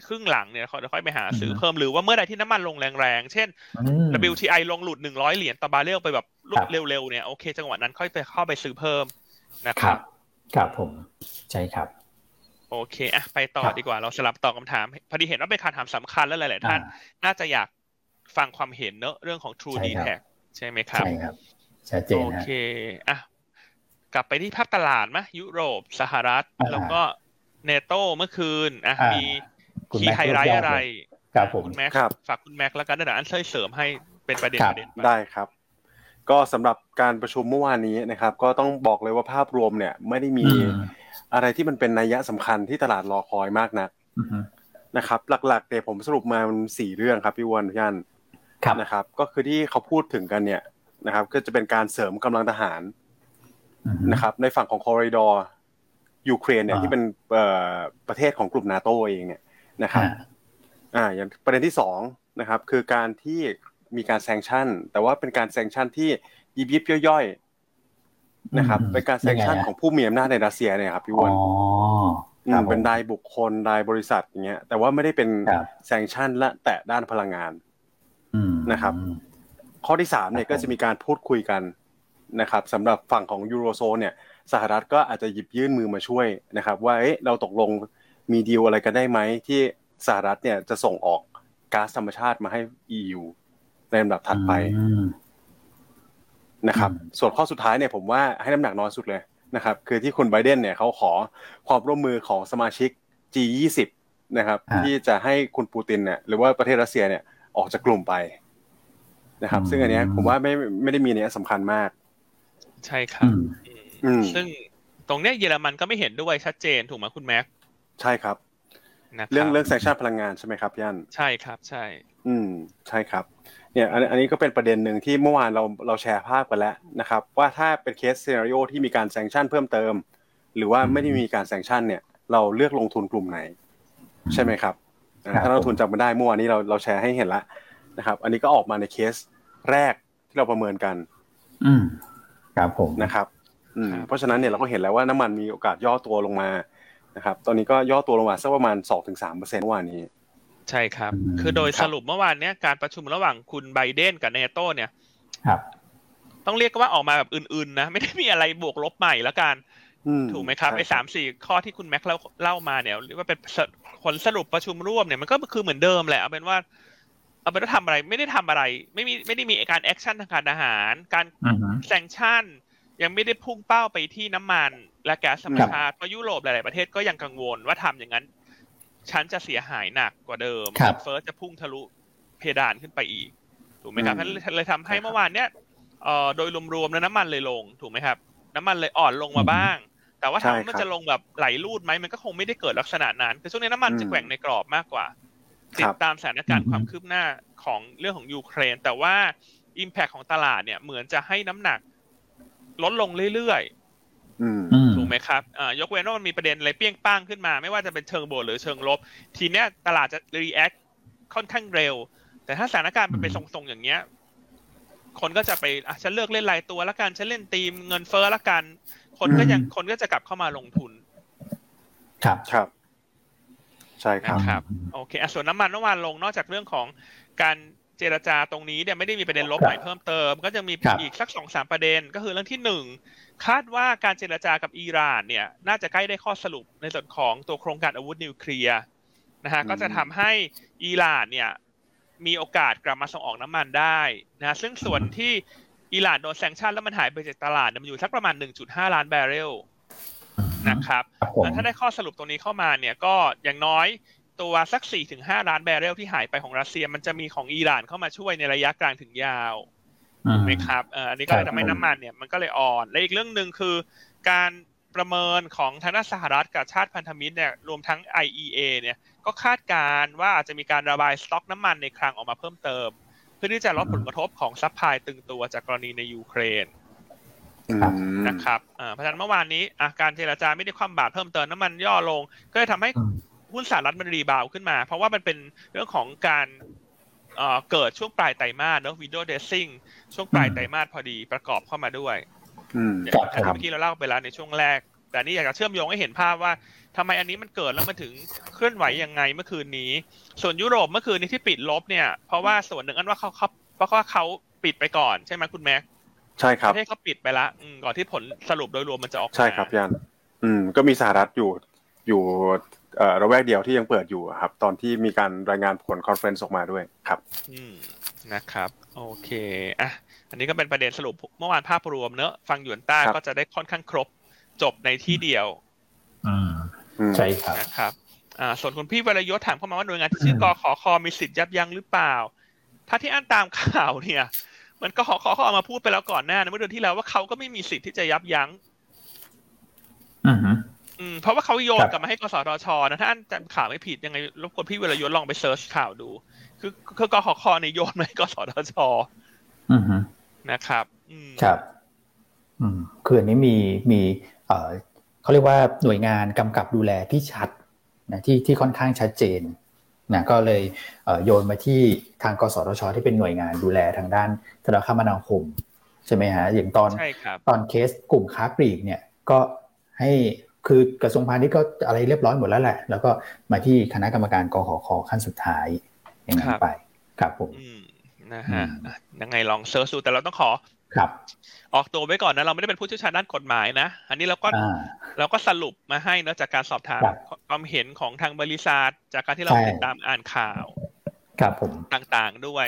ครึ่งหลังเนี่ยเขาจะค่อยไปหาซื้ออืมเพิ่มหรือว่าเมื่อใดที่น้ำมันลงแรงๆ เช่นอืม WTI ลงหลุดหนึ่งร้อยเหรียญต่อบาร์เรลไปแบบลุครับเร็วๆเนี่ยโอเคจังหวะนั้นค่อยไปเข้าไปซื้อเพิ่มนะคครัรับบครับผมใช่ครับ โอเคอะไปต่อครับดีกว่าเราสลับตอบคำถามพอดีเห็นว่าเป็นคำถามสำคัญแล้วหลายๆท่านอ่าน่าจะอยากฟังความเห็นเนอะเรื่องของ True ใช่ d ครับ t a c ใช่ไหมครับใช่ครับชัดเจนโอฮะเคอะ กลับไปที่ภาพตลาดมะยุโรปสหรัฐอ่าแล้วก็นาโตเมื่อคืนอะอ่ามีมีคุณแม็ย์กซ์ key highlight ยอดอะไรครับผมคุณแม็กซ์ครับฝากคุณแม็กซ์แล้วกันเดี๋ยวอันช่วยเสริมให้เป็นประเด็นครับประเด็นไปได้ครับ ก็สำหรับการประชุมเมื่อวานนี้นะครับ ก็ต้องบอกเลยว่าภาพรวมเนี่ย ไม่ได้มีอืมอะไรที่มันเป็นนัยยะสำคัญที่ตลาดรอคอยมากนักอือฮึนะครับ หลักๆเนี่ยผมสรุปมามันสี่เรื่องครับพี่วอนพี่อันครับนะครับ ก็คือที่เขาพูดถึงกันเนี่ยนะครับ ก็จะเป็นการเสริมกำลังทหารอือฮึ นะครับ ในฝั่งของคอริดอร์ยูเครนเนี่ยอ่าที่เป็นเอ่อประเทศของกลุ่มนาโตเองเนี่ยนะครับอ่าอ่าอย่างประเด็นที่สองนะครับ คือการที่มีการ sanction แต่ว่าเป็นการ sanction ที่ยิบยิบย่อยๆนะครับอืมเป็นการแซงชั่นยังไงฮะของผู้มีอำนาจในรัสเซียเนี่ยครับพี่วอ๋นออืมนครับผมเป็นรายบุคคลรายบริษัทอย่างเงี้ย แต่ว่าไม่ได้เป็นครับ sanction และแตะด้านพลังงานอืมนะครับ ข้อที่สามเนี่ยครับผมก็จะมีการพูดคุยกัน นะครับสำหรับฝั่งของยูโรโซนเนี่ยสหรัฐก็อาจจะหยิบยื่นมือมาช่วยนะครับ ว่าเอ๊ะเราตกลงมีดีลอะไรกันได้ไหมที่สหรัฐเนี่ยจะส่งออกก๊าซธรรมชาติมาให้ EU ในลำดับถัดไปอืมนะครับอืมส่วนข้อสุดท้ายเนี่ยผมว่าให้น้ำหนักน้อยสุดเลยนะครับ คือที่คุณไบเดนเนี่ยเขาขอความร่วมมือของสมาชิก G20 นะครับ ที่จะให้คุณปูตินเนี่ยหรือว่าประเทศรัสเซียเนี่ยออกจากกลุ่มไปนะครับ ซึ่งอันเนี้ยผมว่าไม่ไม่ได้มีเนี้ยสำคัญมาก ใช่ครับอืมอืมซึ่งตรงเนี้ยเยอรมันก็ไม่เห็นด้วยชัดเจนถูกไหมคุณแม็กซ์ใช่ครับนะครับเรื่องเรื่อง sanction พลังงานใช่ไหมครับย่านใช่ครับใช่ อืมใช่ครับเนี่ยอันอันนี้ก็เป็นประเด็นหนึ่งที่เมื่อวานเราเราแชร์ภาพไปแล้วนะครับ ว่าถ้าเป็น case scenario ที่มีการ sanction เพิ่มเติม หรือว่าไม่ได้มีการ sanction เนี่ย เราเลือกลงทุนกลุ่มไหน ใช่ไหมครับอ่าครับถ้านักลงทุนจำไม่ได้เมื่อวานนี้เราเราแชร์ให้เห็นละนะครับ อันนี้ก็ออกมาในเคสแรกที่เราประเมินกันอืม ครับผมนะครับเพราะฉะนั้นเนี่ยเราก็เห็นแล้วว่าน้ำมันมีโอกาสย่อตัวลงมานะครับ ตอนนี้ก็ย่อตัวลงมาสักประมาณสองถึงสามเปอร์เซ็นต์เมื่อวานนี้ ใช่ครับ คือโดยสรุปเมื่อวานเนี้ยการประชุมระหว่างคุณไบเดนกับเนโตเนี่ยครับ ต้องเรียกว่าออกมาแบบอื่นๆนะ ไม่ได้มีอะไรบวกลบใหม่แล้วกันถูกไหมครับไอ้สามสี่ข้อที่คุณแม็กเล่าเล่ามาเนี่ยเรียกว่าเป็นผลสรุปประชุมร่วมเนี่ยมันก็คือเหมือนเดิมแหละเอาเป็นว่า เอาเป็นว่าทำอะไรไม่ได้ทำอะไร ไม่มีไม่ได้มีการ action ทางการทหาร การ sanction ยังไม่ได้พุ่งเป้าไปที่น้ำมัน และแก๊สธรรมชาติเพราะยุโรปหลาย ๆ ประเทศก็ยังกังวลว่าทำอย่างนั้น ฉันจะเสียหายหนักกว่าเดิมเฟิร์สจะพุ่งทะลุเพดานขึ้นไปอีก ถูกไหมครับเลยทำให้เมื่อวานเนี้ยเอ่อโดยรวมๆแล้วน้ำมันเลยลงถูกไหมครับ น้ำมันเลยอ่อนลงมาบ้าง แต่ว่าถามมันจะลงแบบไหลลูดไหมมันก็คงไม่ได้เกิดลักษณะนั้นคือช่วงนี้น้ำมันจะแกว่งในกรอบมากกว่า ติดตามสถานการณ์ความคืบหน้าของเรื่องของยูเครน แต่ว่า impact ของตลาดเนี่ยเหมือนจะให้น้ำหนักลดลงเรื่อยๆถูกไหมครับยกเว้นว่ามันมีประเด็นอะไรเปี้ยงป้างขึ้นมา ไม่ว่าจะเป็นเชิงบวกหรือเชิงลบ ทีเนี้ยตลาดจะ react ค่อนข้างเร็ว แต่ถ้าสถานการณ์มันเป็นทรงๆอย่างเงี้ย คนก็จะไปอะฉันเลือกเล่นรายตัวละกันฉันเล่นตีมเงินเฟ้อละกัน คนก็ยังคนก็จะกลับเข้ามาลงทุน ครับครับ ใช่ครับครับโอเคส่วนน้ำมันเมื่อวานลงนอกจากเรื่องของการเจรจาตรงนี้เนี่ยไม่ได้มีประเด็นลบใหม่เพิ่มเติม ก็จะมีอีกสักสองสามประเด็น ก็คือเรื่องที่หนึ่งคาดว่าการเจรจากับอิหร่านเนี่ยน่าจะใกล้ได้ข้อสรุปในส่วนของตัวโครงการอาวุธนิวเคลียร์นะฮะก็จะทำให้อิหร่านเนี่ยมีโอกาสกลับมาส่งออกน้ำมันได้นะซึ่งส่วนที่อิหร่านโดนแซงชั่นแล้วมันหายไปจากตลาดมันอยู่สักประมาณ 1.5 ล้านแบเรล นะครับถ้าได้ข้อสรุปตรงนี้เข้ามาเนี่ยก็อย่างน้อยตัวสักสี่ถึงห้าล้านแบเรลที่หายไปของรัสเซีย มันจะมีของอิหร่านเข้ามาช่วยในระยะกลางถึงยาวไหมครับอันนี้ก็เลยทำให้น้ำมันเนี่ยมันก็เลยอ่อน และอีกเรื่องหนึ่งคือ การประเมินของทางด้านสหรัฐกับชาติพันธมิตรเนี่ยรวมทั้ง IEA เนี่ยก็คาดการว่าอาจจะมีการระบายสต็อกน้ำมันในคลังออกมาเพิ่มเติม เพื่อที่จะลดผลกระทบของ supply ตึงตัวจากกรณีในยูเครน นะครับเพราะฉะนั้นเมื่อวานนี้การเจรจาไม่ได้คว่ำบาตรเพิ่มเติมน้ำมันย่อลง ก็เลยทำให้หุ้นสหรัฐมัน rebound ขึ้นมา เพราะว่ามันเป็นเรื่องของการเกิดช่วงปลายไตรมาสเนอะ window dressing ช่วงปลายไตรมาสพอดีประกอบเข้ามาด้วยอย่างที่เมื่อกี้เราเล่าไปแล้วในช่วงแรก แต่นี่อยากจะเชื่อมโยงให้เห็นภาพว่าทำไมอันนี้มันเกิดแล้วมันถึงเคลื่อนไหวยังไงเมื่อคืนนี้ ส่วนยุโรปเมื่อคืนนี้ที่ปิดลบเนี่ย เพราะว่าส่วนหนึ่งอันว่าเขาเขาเพราะว่าเขาปิดไปก่อนใช่ไหมคุณแม็ก ใช่ครับประเทศเขาปิดไปละก่อนที่ผลสรุปโดยรวมมันจะออกใช่ครับยันอืมก็มีสหรัฐอยู่อยู่ละแวกเดียวที่ยังเปิดอยู่ครับ ตอนที่มีการรายงานผล conference ออกมาด้วยครับ อืมนะครับ โอเคอะอันนี้ก็เป็นประเด็นสรุปเมื่อวานภาพรวมเนอะฟังหยวนต้าก็จะได้ค่อนข้างครบจบในที่เดียวอืมใช่ครับนะครับอ่าส่วนคุณพี่วรยศถามเข้ามาว่าหน่วยงานที่ชื่อกอขอคอมีสิทธิ์ยับยั้งหรือเปล่า ถ้าที่อ่านตามข่าวเนี่ย มันก็ขอขอเขาเอามาพูดไปแล้วก่อนหน้าเมื่อเดือนที่แล้วว่าเขาก็ไม่มีสิทธิ์ที่จะยับยั้งอืออืมเพราะว่าเขาโยนกลับมาให้กสทชนะถ้าอันจำข่าวไม่ผิดยังไงรบกวนพี่เวลายศลองไปเซิร์ชข่าวดู คือคือกขคในโยนมาให้กสทชอือนะครับ อืมครับ อืมคืออันนี้มีมี เอ่อเขาเรียกว่าหน่วยงานกำกับดูแลที่ชัดนะที่ที่ค่อนข้างชัดเจน นะก็เลยโยนมาที่ทางกสทช ที่เป็นหน่วยงานดูแลทางด้านธนาคารมนาคมใช่ไหมฮะอย่างตอนตอนเคสกลุ่มค้าปลีกเนี่ยก็ให้คือกระทรวงพาณิชย์ก็อะไรเรียบร้อยหมดแล้วแหละ แล้วก็มาที่คณะกรรมการกขคขั้นสุดท้ายอย่างนั้นไปครับผมนะฮะยังไงลองเซิร์ชดูแต่เราต้องขอ ครับ ออกตัวไว้ก่อนนะเราไม่ได้เป็นผู้เชี่ยวชาญด้านกฎหมายนะ อันนี้เราก็เราก็สรุปมาให้นะจากการสอบถามความเห็นของทางบริษัทจากการที่เราติดตามอ่านข่าวครับผมต่างๆด้วย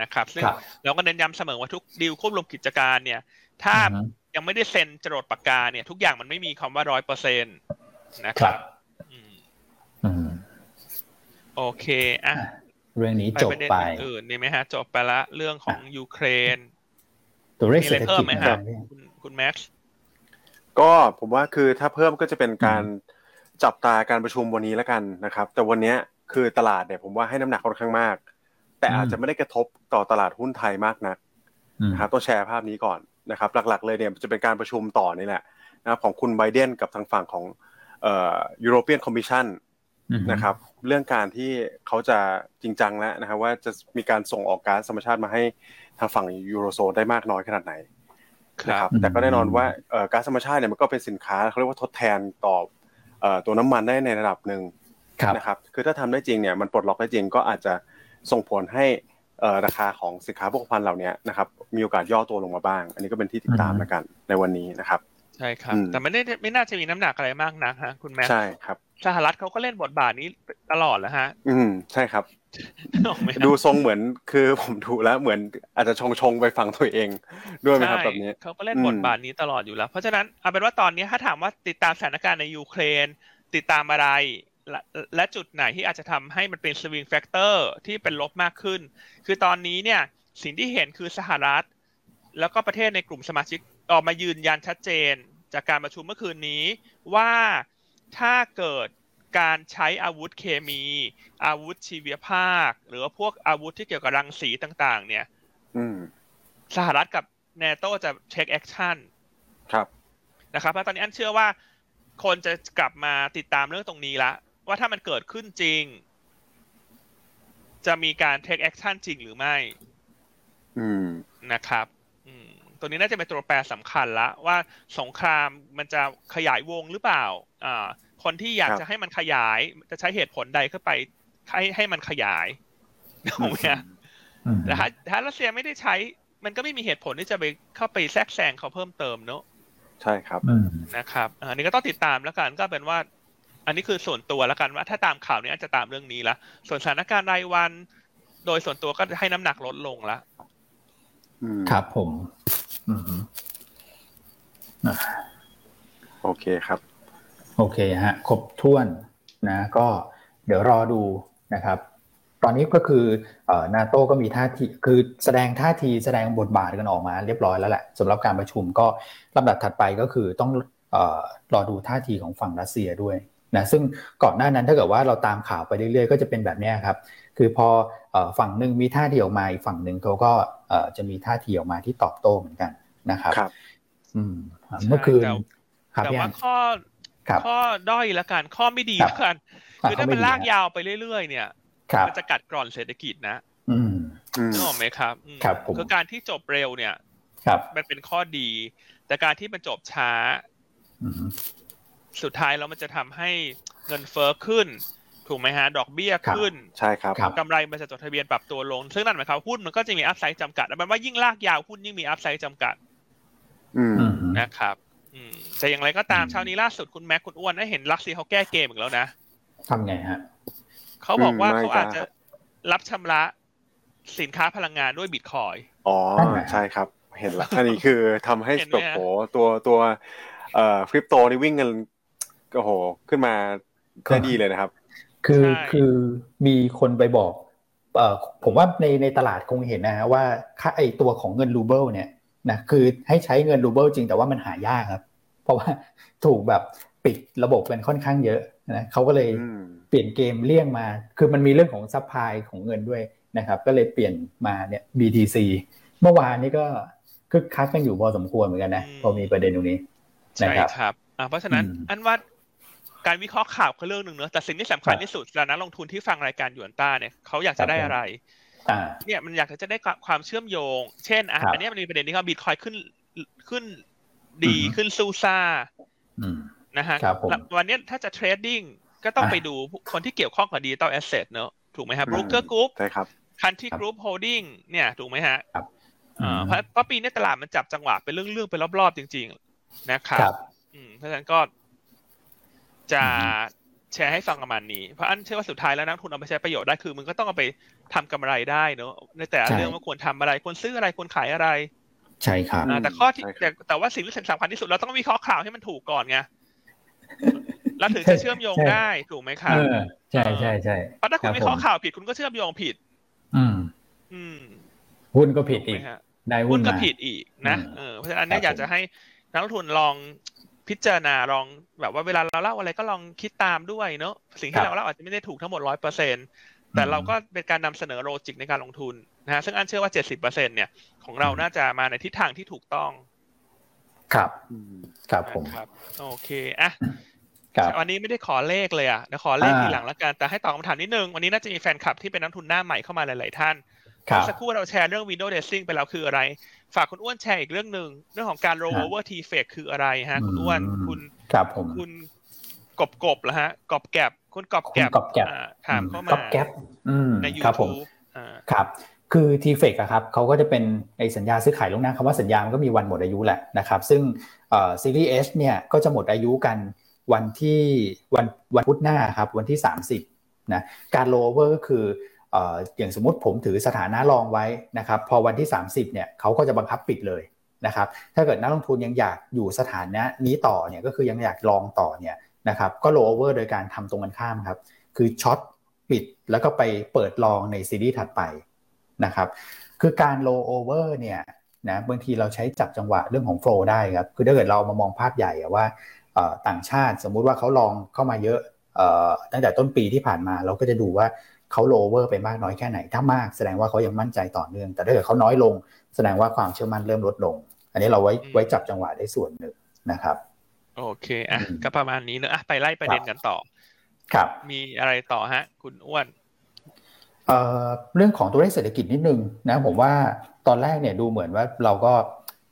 นะครับ ซึ่งเราก็เน้นย้ำเสมอว่าทุกดีลควบรวมกิจการเนี่ย ถ้ายังไม่ได้เซ็นจรดปากกาเนี่ย ทุกอย่างมันไม่มีคำว่าร้อยเปอร์เซ็นตนะครับโอเคอะเรื่องนี้จบไปอื่นนี่ไหมฮะ จบไปละเรื่องของยูเครน ตัวเลขเศรษฐกิจไหมครับคุณคุณแม็กซ์ก็ผมว่าคือถ้าเพิ่มก็จะเป็นการจับตาการประชุมวันนี้แล้วกันนะครับ แต่วันนี้คือตลาดเนี่ยผมว่าให้น้ำหนักค่อนข้างมาก แต่อาจจะไม่ได้กระทบต่อตลาดหุ้นไทยมากนักนะครับต้องแชร์ภาพนี้ก่อนนะครับ หลักๆ เลยเนี่ยจะเป็นการประชุมต่อนี่แหละนะครับของคุณไบเดนกับทางฝั่งของเอ่อ European Commission นะครับ เรื่องการที่เขาจะจริงจังแล้วนะครับว่าจะมีการส่งออกก๊าซธรรมชาติมาให้ทางฝั่งยูโรโซนได้มากน้อยขนาดไหนนะครับแต่ก็แน่นอนว่าก๊าซธรรมชาติเนี่ยมันก็เป็นสินค้าเขาเรียกว่าทดแทนต่อตัวน้ำมันได้ในระดับหนึ่งนะครับคือถ้าทำได้จริงเนี่ยมันปลดล็อกได้จริงก็อาจจะส่งผลให้ราคาของสินค้าพวกพันเหล่านี้นะครับมีโอกาสย่อตัวลงมาบ้าง อันนี้ก็เป็นที่ติดตามแล้วกันในวันนี้นะครับ ใช่ครับ แต่ไม่ได้ไม่น่าจะมีน้ำหนักอะไรมากนักฮะคุณแม่ใช่ครับสหรัฐเขาก็เล่นบทบาทนี้ตลอดแล้วฮะ อืมใช่ครับ ดูทรงเหมือนคือผมดูแล้วเหมือนอาจจะชงชงไปฟังตัวเองด้วยไหมครับแบบนี้เขาก็เล่นบทบาทนี้ตลอดอยู่แล้ว เพราะฉะนั้นเอาเป็นว่าตอนนี้ถ้าถามว่าติดตามสถานการณ์ในยูเครน ติดตามอะไร และจุดไหนที่อาจจะทำให้มันเป็น swing factor ที่เป็นลบมากขึ้น คือตอนนี้เนี่ยสิ่งที่เห็นคือสหรัฐ แล้วก็ประเทศในกลุ่มสมาชิก ออกมายืนยันชัดเจน จากการประชุมเมื่อคืนนี้ว่าถ้าเกิดการใช้อาวุธเคมี อาวุธชีวภาค หรือว่าพวกอาวุธที่เกี่ยวกับรังสีต่าง ๆ เนี่ยสหรัฐกับเนโตจะ take action ครับนะครับเพราะตอนนี้อันเชื่อว่าคนจะกลับมาติดตามเรื่องตรงนี้ละ ว่าถ้ามันเกิดขึ้นจริง จะมีการ take action จริงหรือไม่นะครับอืม ตัวนี้น่าจะเป็นตัวแปรสำคัญละว่าสงครามมันจะขยายวงหรือเปล่าอ่าคนที่อยากจะให้มันขยาย จะใช้เหตุผลใดเข้าไปให้ให้มันขยายถูกไหมแต่ถ้าถ้ารัสเซียไม่ได้ใช้ มันก็ไม่มีเหตุผลที่จะไปเข้าไปแทรกแซงเขาเพิ่มเติมเนอะใช่ครับนะครับอันนี้ก็ต้องติดตามแล้วกันก็เป็นว่า อันนี้คือส่วนตัวแล้วกันว่า ถ้าตามข่าวนี้อาจจะตามเรื่องนี้ละส่วนสถานการณ์รายวัน โดยส่วนตัวก็ให้น้ำหนักลดลงละครับผม โอเคครับ โอเคฮะครบถ้วนนะ ก็เดี๋ยวรอดูนะครับ ตอนนี้ก็คือเอ่อนาโต้ก็มีท่าทีคือแสดงท่าทีแสดงบทบาทกันออกมาเรียบร้อยแล้วแหละสำหรับการประชุมก็ลำดับถัดไปก็คือต้องเอ่อรอดูท่าทีของฝั่งรัสเซียด้วย นะซึ่งก่อนหน้านั้นถ้าเกิดว่าเราตามข่าวไปเรื่อยๆ ก็จะเป็นแบบนี้ครับ คือพอฝั่งหนึ่งมีท่าทีออกมาอีกฝั่งหนึ่งเขาก็จะมีท่าทีออกมาที่ตอบโต้เหมือนกันนะครับครับอืมเมื่อคืนแต่ว่าข้อข้อด้อยละกันข้อไม่ดีละกันคือถ้ามันลากยาวไปเรื่อยๆ เนี่ยมันจะกัดกร่อนเศรษฐกิจนะอืมนึกออกไหมครับครับคือการที่จบเร็วเนี่ยครับมันเป็นข้อดี แต่การที่มันจบช้า สุดท้ายแล้วมันจะทำให้เงินเฟ้อขึ้น ถูกไหมฮะ ดอกเบี้ยขึ้น ใช่ครับกำไรมันจะจดทะเบียนปรับตัวลง ซึ่งนั่นหมายความหุ้นมันก็จะมีอัพไซด์จำกัดแปลว่ายิ่งลากยาวหุ้นยิ่งมีอัพไซด์จำกัดนะครับอืมแต่อย่างไรก็ตามเช้านี้ล่าสุดคุณแม็กคุณอ้วนได้เห็นลักซี่เขาแก้เกมอีกแล้วนะทำไงฮะเขาบอกว่าเขาอาจจะรับชำระสินค้าพลังงานด้วยบิตคอยอ๋อ ใช่ครับ เห็นละอันนี้คือทำให้ตัวโหตัวตัวเอ่อคริปโตนี่วิ่งกัน โอ้โหขึ้นมาได้ดีเลยนะครับ คือคือมีคนไปบอกเอ่อผมว่าในในตลาดคงเห็นนะฮะว่าค่าไอตัวของเงินรูเบิลเนี่ยนะคือให้ใช้เงินรูเบิลจริงแต่ว่ามันหายากครับ เพราะว่าถูกแบบปิดระบบเป็นค่อนข้างเยอะนะเขาก็เลยเปลี่ยนเกมเลี่ยงมา คือมันมีเรื่องของ supply ของเงินด้วยนะครับ ก็เลยเปลี่ยนมาเนี่ย BTC เมื่อวานนี้ก็คึกคักกันอยู่พอสมควรเหมือนกันนะพอมีประเด็นตรงนี้ใช่ครับเพราะฉะนั้นอันว่า การวิเคราะห์ข่าวก็เรื่องหนึ่งเนอะแต่สิ่งที่สำคัญที่สุดสำหรับนักลงทุนที่ฟังรายการหยวนต้าเนี่ยเขาอยากจะได้อะไรเนี่ยมันอยากจะได้ความเชื่อมโยง เช่นอะอันนี้มันมีประเด็นที่ว่าบิตคอยน์ขึ้นขึ้นดีขึ้นซูซ่านะฮะวันนี้ถ้าจะ trading ก็ต้องไปดูคนที่เกี่ยวข้องกับ digital asset เนอะถูกไหมครับบรูคเกอร์กรุ๊ปใช่ครับคันทรี่กรุ๊ปโฮลดิ้งเนี่ยถูกไหมฮะเพราะเพราะปีนี้ตลาดมันจับจังหวะเป็นเรื่องๆไปรอบๆจริง ๆ นะครับเพราะฉะนั้นก็ จะแชร์ให้ฟังประมาณนี้เพราะอันเชื่อว่าสุดท้ายแล้วนักลงทุนเอาไปใช้ประโยชน์ได้คือมึงก็ต้องเอาไปทำกำไรได้เนอะในแต่เรื่องว่าควรทำอะไรควรซื้ออะไรควรขายอะไร ใช่ครับแต่ข้อที่แต่แต่ว่าสิ่งที่สำคัญที่สุดเราต้องวิเคราะห์ข่าวให้มันถูกก่อนไงแล้วถึงจะเชื่อมโยงได้ถูกไหมครับใช่ใช่ใช่เพราะถ้าคุณวิเคราะห์ข่าวผิดคุณก็เชื่อมโยงผิด อืม อืมหุ้นก็ผิดอีกได้หุ้นก็ผิดอีกนะเออเพราะฉะนั้นเนี่ยอยากจะให้นักลงทุนลอง พิจารณาลองแบบว่าเวลาเราเล่าอะไรก็ลองคิดตามด้วยเนาะสิ่งที่เราเล่าอาจจะไม่ได้ถูกทั้งหมดร้อยเปอร์เซ็นแต่เราก็เป็นการนำเสนอโลจิกในการลงทุนนะฮะซึ่งอันเชื่อว่าเจ็ดสิบเปอร์เซ็นเนี่ยของเราน่าจะมาในทิศทางที่ถูกต้อง ครับครับผมครับโอเคอะวันนี้ไม่ได้ขอเลขเลยอะเดี๋ยวขอเลขทีหลังแล้วกันแต่ให้ตอบคำถามนิดนึง วันนี้น่าจะมีแฟนคลับที่เป็นนักทุนหน้าใหม่เข้ามาหลาย ๆ ท่านสักครู่เราแชร์เรื่อง window dressing ไปแล้วคืออะไร ฝากคุณอ้วนแชร์อีกเรื่องหนึ่งเรื่องของการ roll over t f a k คืออะไรฮะ คุณอ้วนคุณครับผมคุณกบกบเหรอฮะกบแกบคุณกบแกบกอบแกบถามเข้ามากอบแกบอืมในครับผม YouTube อ่าครับคือ TFEX ครับเขาก็จะเป็นไอสัญญาซื้อขายล่วงหน้าคำว่าสัญญามันก็มีวันหมดอายุแหละนะครับ ซึ่งซีรีส์ H เนี่ยก็จะหมดอายุกันวันที่วันวันพุธหน้าครับวันที่ 30นะการโลเวอร์ก็คือเอย่างสมมติผมถือสถานะ long ไว้นะครับ พอวันที่ 30เนี่ยเขาก็จะบังคับปิดเลยนะครับ ถ้าเกิดนักลงทุนยังอยากอยู่สถานะนี้ต่อเนี่ยก็คือยังอยาก long ต่อเนี่ยนะครับ ก็โลเวอร์โดยการทำตรงกันข้ามครับ คือ short ปิดแล้วก็ไปเปิด long ในซีรีส์ถัดไปนะครับ คือการโลเวอร์เนี่ยนะบางทีเราใช้จับจังหวะเรื่องของ flow ได้ครับ คือถ้าเกิดเรามามองภาพใหญ่ว่าต่างชาติสมมุติว่าเขา long เข้ามาเยอะตั้งแต่ต้นปีที่ผ่านมาเราก็จะดูว่า เขาโลเวอร์ไปมากน้อยแค่ไหน ถ้ามากแสดงว่าเขายังมั่นใจต่อเนื่อง แต่ถ้าเกิดเขาน้อยลง แสดงว่าความเชื่อมั่นเริ่มลดลง อันนี้เราไว้ไว้จับจังหวะได้ส่วนหนึ่งนะครับ โอเคอะก็ประมาณนี้เนอะอะไปไล่ประเด็นกันต่อ ครับ มีอะไรต่อฮะ คุณอ้วนเอ่อเรื่องของตัวเลขเศรษฐกิจนิดนึงนะผมว่าตอนแรกเนี่ยดูเหมือนว่าเราก็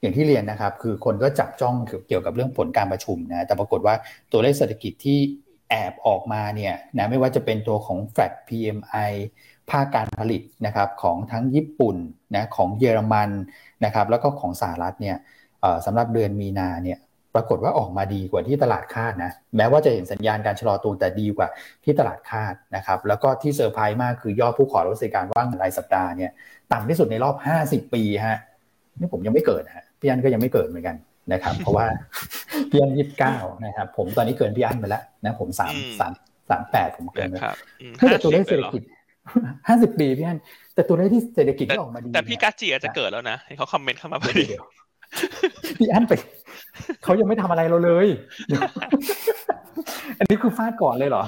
อย่างที่เรียนนะครับ คือคนก็จับจ้องเกี่ยวกับเรื่องผลการประชุมนะแต่ปรากฏว่าตัวเลขเศรษฐกิจที่ แอบออกมาเนี่ยนะไม่ว่าจะเป็นตัวของ Flat PMI ภาคการผลิตนะครับของทั้งญี่ปุ่นนะของเยอรมันนะครับแล้วก็ของสหรัฐเนี่ยสำหรับเดือนมีนาเนี่ยปรากฏว่าออกมาดีกว่าที่ตลาดคาดนะแม้ว่าจะเห็นสัญญาณการชะลอตัวแต่ดีกว่าที่ตลาดคาดนะครับแล้วก็ที่เซอร์ไพรส์มากคือยอดผู้ขอรับสิทธิการว่างรายสัปดาห์เนี่ยต่ำที่สุดในรอบ 50 ปีฮะนี่ผมยังไม่เกิดฮะพี่อันก็ยังไม่เกิดเหมือนกัน นะครับ เพราะว่าพี่อันยี่สิบเก้านะครับ ผมตอนนี้เกินพี่อันไปแล้วนะผมสามสามสามแปดผมเกินแล้วถ้าแต่ตัวเลขเศรษฐกิจห้าสิบปีพี่อันแต่ตัวเลขที่เศรษฐกิจที่ออกมาดีแต่พี่กาจีอาจจะเกิดแล้วนะเขาคอมเมนต์เข้ามาพอดีพี่อันไปเขายังไม่ทำอะไรเราเลย อันนี้คือฟาดก่อนเลยเหรอ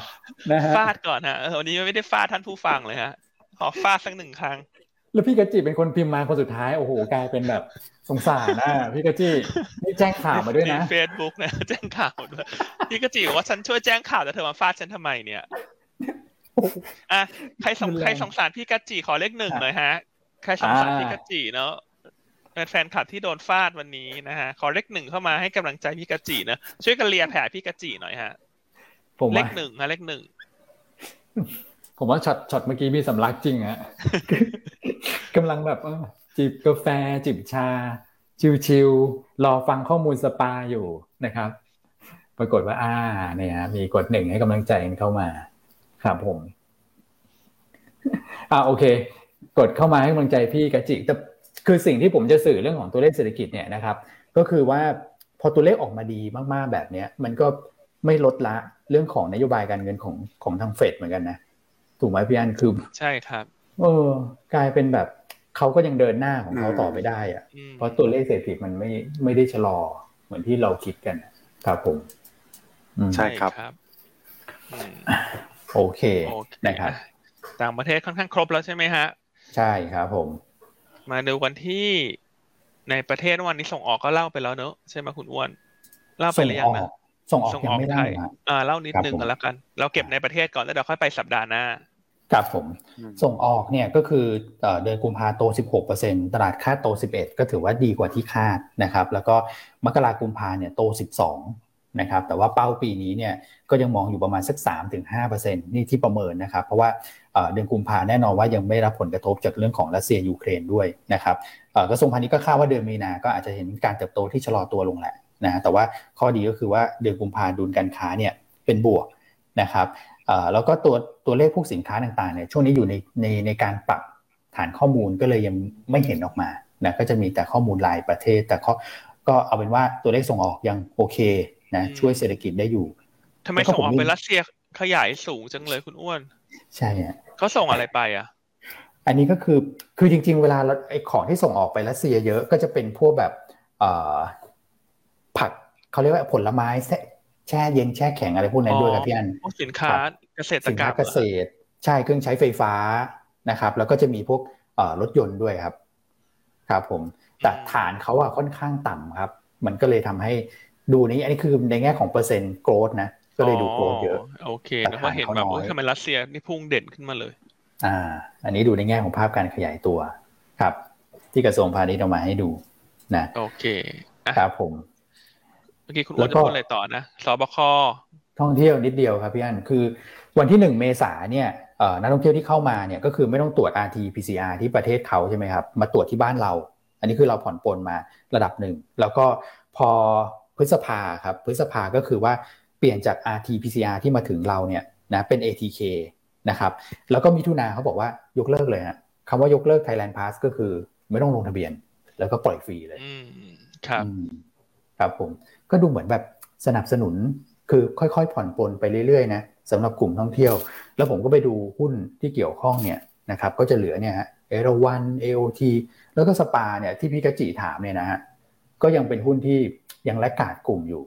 นะฮะฟาดก่อนฮะวันนี้ไม่ได้ฟาดท่านผู้ฟังเลยฮะขอฟาดสักหนึ่งครั้ง แล้วพี่กะจิเป็นคนพิมพ์มาคนสุดท้ายโอ้โหกลายเป็นแบบสงสารนะพี่กะจินี่แจ้งข่าวมาด้วยนะเฟซบุ๊กนะแจ้งข่าวด้วยพี่กะจิบอกว่าฉันช่วยแจ้งข่าวแต่เธอมาฟาดฉันทำไมเนี่ยอะใครสงใครสงสารพี่กะจิขอเลขหนึ่งหน่อยฮะใครสงสารพี่กะจิเนาะแฟนคลับที่โดนฟาดวันนี้นะฮะขอเลขหนึ่งเข้ามาให้กำลังใจพี่กะจินะช่วยกันเลียแผลพี่กะจิหน่อยฮะผมเลขหนึ่งฮะเลขหนึ่ง ผมว่าช็อตช็อตเมื่อกี้มีสำลักจริงอะกำลังแบบจิบกาแฟจิบชา ชิวๆรอฟังข้อมูลสปาอยู่นะครับ ปรากฏว่า อ่า เนี่ยมีกดหนึ่งให้กำลังใจเข้ามา ครับผม อ่าโอเค กดเข้ามาให้กำลังใจพี่กะจิแต่คือสิ่งที่ผมจะสื่อเรื่องของตัวเลขเศรษฐกิจเนี่ยนะครับ ก็คือว่าพอตัวเลขออกมาดีมากๆแบบเนี้ย มันก็ไม่ลดละเรื่องของนโยบายการเงินของของทางเฟดเหมือนกันนะ ถูกไหมพี่อันคือ ใช่ครับเออกลายเป็นแบบเขาก็ยังเดินหน้าของเขาต่อไปได้อะเพราะตัวเลขเศรษฐกิจมันไม่ไม่ได้ชะลอเหมือนที่เราคิดกันครับผมใช่ครับโอเคนะครับต่างประเทศค่อนข้างครบแล้วใช่ไหมฮะ ใช่ครับผม มาดูกันที่ในประเทศวันนี้ส่งออกก็เล่าไปแล้วเนอะใช่ไหมคุณอ้วน เล่าไปหรือยังนะ ส่งออกยังไม่ได้อ่าเล่านิดนึงกันแล้วกัน เราเก็บในประเทศก่อนแล้วเดี๋ยวค่อยไปสัปดาห์หน้าครับผมส่งออกเนี่ยก็คือเดือนกุมภาโต 16%ตลาดคาดโต 11 ก็ถือว่าดีกว่าที่คาดนะครับแล้วก็มกรากุมภาเนี่ยโต 12นะครับแต่ว่าเป้าปีนี้เนี่ยก็ยังมองอยู่ประมาณสัก 3-5%นี่ที่ประเมินนะครับเพราะว่าเดือนกุมภาแน่นอนว่ายังไม่รับผลกระทบจากเรื่องของรัสเซียยูเครนด้วยนะครับกระทรวงพาณิชย์ก็คาดว่าเดือนมีนาก็อาจจะเห็นการเติบโตที่ชะลอตัวลงแหละ นะแต่ว่าข้อดีก็คือว่าเดือนกุมภาดุลการค้าเนี่ยเป็นบวกนะครับแล้วก็ตัวตัวเลขพวกสินค้าต่างๆเนี่ยช่วงนี้อยู่ในในในการปรับฐานข้อมูลก็เลยยังไม่เห็นออกมานะก็จะมีแต่ข้อมูลรายประเทศ แต่ข้อก็เอาเป็นว่าตัวเลขส่งออกยังโอเคนะช่วยเศรษฐกิจได้อยู่ทำไมส่งออกไปรัสเซียขยายสูงจังเลยคุณอ้วน ใช่ฮะเขาส่งอะไรไปอะ อันนี้ก็คือคือจริง ๆ เวลาไอ้ของที่ส่งออกไปรัสเซียเยอะก็จะเป็นพวกแบบผัก เขาเรียกว่าผลไม้แช่เย็นแช่แข็งอะไรพวกนั้นด้วยครับพี่อันพวกสินค้าเกษตรสินกรรค้ามเกษตร ใช่เครื่องใช้ไฟฟ้านะครับ แล้วก็จะมีพวกรถยนต์ด้วยครับ ครับผมแต่ฐานเขาอะค่อนข้างต่ำครับ มันก็เลยทำให้ดูนี้อันนี้คือในแง่ของเปอร์เซ็นต์โกรดนะก็เลยดูโกรดเยอะโอเคแล้วก็เห็นแบบว่าทำไมรัสเซียนี่พุ่งเด่นขึ้นมาเลย อ่า อันนี้ดูในแง่ของภาพการขยายตัวครับ ที่กระทรวงพาณิชย์เอามาให้ดูนะโอเคครับผม เมื่อกี้คุณอ้วนจะพูดอะไรต่อนะสบคท่องเที่ยวนิดเดียวครับพี่อันคือวันที่หนึ่งเมษาเนี่ยนักท่องเที่ยวที่เข้ามาเนี่ยก็คือไม่ต้องตรวจ rt pcr ที่ประเทศเขาใช่ไหมครับมาตรวจที่บ้านเรา อันนี้คือเราผ่อนปลนมาระดับหนึ่งแล้วก็พอพฤษภาครับพฤษภาก็คือว่าเปลี่ยนจาก rt pcr ที่มาถึงเราเนี่ยนะเป็น atk นะครับแล้วก็มิถุนาเขาบอกว่ายกเลิกเลยฮะคำว่ายกเลิก Thailand Pass ก็คือไม่ต้องลงทะเบียน แล้วก็ปล่อยฟรีเลยอืมครับครับผม ก็ดูเหมือนแบบสนับสนุนคือค่อยๆ ผ่อนปลนไปเรื่อยๆนะสำหรับกลุ่มท่องเที่ยว แล้วผมก็ไปดูหุ้นที่เกี่ยวข้องเนี่ยนะครับก็จะเหลือเนี่ยฮะเอราวันเอโอทีแล้วก็สปาเนี่ยที่พี่กจิถามเนี่ยนะฮะก็ยังเป็นหุ้นที่ยัง laggard กลุ่มอยู่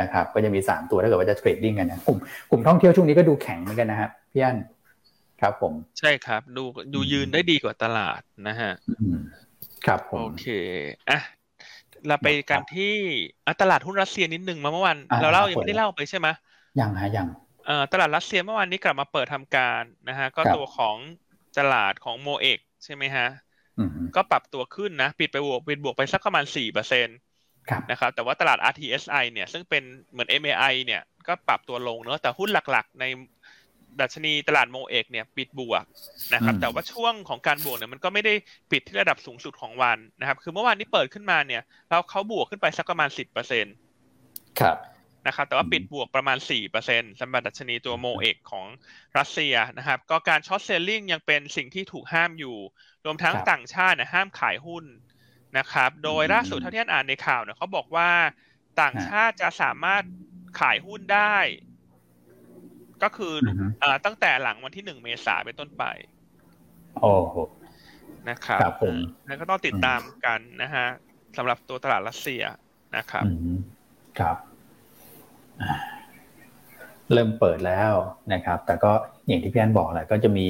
นะครับก็จะมีสามตัวถ้าเกิดว่าจะ trading กันนะกลุ่มกลุ่มท่องเที่ยวช่วงนี้ก็ดูแข็งเหมือนกันนะครับพี่อันครับผมใช่ครับ ดูดูยืนได้ดีกว่าตลาดนะฮะครับผมโอเคอะ เราไปกันที่ตลาดหุ้นรัสเซียนิดหนึ่งมาเมื่อวานเราเล่ายังไม่ได้เล่าไปใช่ไหมยังฮะยังเอ่อตลาดรัสเซียเมื่อวานนี้กลับมาเปิดทำการนะฮะก็ตัวของตลาดของโมเอกใช่ไหมฮะก็ปรับตัวขึ้นนะ ปิดไปบวกปิดบวกไปสักประมาณสี่เปอร์เซ็นต์นะครับแต่ว่าตลาด RTSI เนี่ยซึ่งเป็นเหมือน MAI เนี่ยก็ปรับตัวลงเนอะแต่หุ้นหลักๆ ใน ดัชนีตลาดโมเอกเนี่ยปิดบวกนะครับ แต่ว่าช่วงของการบวกเนี่ยมันก็ไม่ได้ปิดที่ระดับสูงสุดของวันนะครับ คือเมื่อวานนี้เปิดขึ้นมาเนี่ยแล้วเขาบวกขึ้นไปสักประมาณสิบเปอร์เซ็นต์ครับนะครับ แต่ว่าปิดบวกประมาณสี่เปอร์เซ็นสำหรับดัชนีตัวโมเอกของรัสเซียนะครับ ก็การช็อตเซลลิงยังเป็นสิ่งที่ถูกห้ามอยู่ รวมทั้งต่างชาติเนี่ยห้ามขายหุ้นนะครับ โดยล่าสุดเท่าที่อ่านในข่าวเนี่ยเขาบอกว่าต่างชาติจะสามารถขายหุ้นได้ ก็คืออ่าตั้งแต่หลังวันที่หนึ่งเมษาเป็นต้นไปโอ้โหนะครับครับผมแล้วก็ต้องติดตามกันนะฮะสำหรับตัวตลาดรัสเซียนะครับครับ เริ่มเปิดแล้วนะครับ แต่ก็อย่างที่พี่อันบอกแหละก็จะมี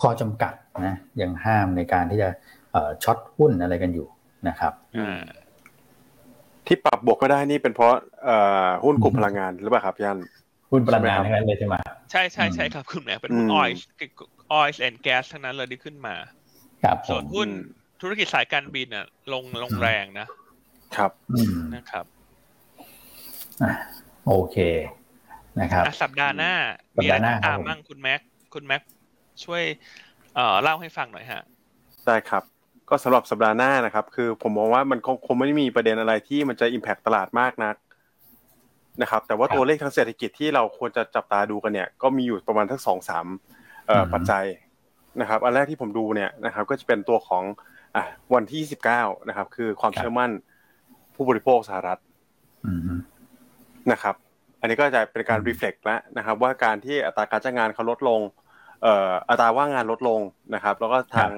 ข้อจำกัดนะยังห้ามในการที่จะ short หุ้นอะไรกันอยู่นะครับที่ปรับบวกก็ได้นี่เป็นเพราะหุ้นกลุ่มพลังงานหรือเปล่าครับพี่อัน หุ้นพลังงานทั้งนั้นเลยใช่ไหมใช่ใช่ใช่ครับคุณแม็กเป็นหุ้น oil oil and gas ทั้งนั้นเลยที่ขึ้นมา ครับส่วนหุ้นธุรกิจสายการบินอะ ลงลงแรงนะ ครับนะครับโอเคนะครับสัปดาห์หน้ามีอะไรตามมั่งคุณแม็กคุณแม็กช่วยเอ่อเล่าให้ฟังหน่อยฮะ ได้ครับ ก็สำหรับสัปดาห์หน้านะครับ คือผมมองว่ามันคงไม่มีประเด็นอะไรที่มันจะอิมแพคตลาดมากนัก นะครับแต่ว่าตัวเลขทางเศรษฐกิจที่เราควรจะจับตาดูกันเนี่ยก็มีอยู่ประมาณทั้งสองสามปัจจัยนะครับอันแรกที่ผมดูเนี่ยนะครับก็จะเป็นตัวของอะวันที่ยี่สิบเก้านะครับ คือความเชื่อมั่นผู้บริโภคสหรัฐนะครับ อันนี้ก็จะเป็นการรีเฟล็กแล้วนะครับ ว่าการที่อัตราการจ้างงานเขาลดลงเอ่ออัตราว่างงานลดลงนะครับ แล้วก็ทาง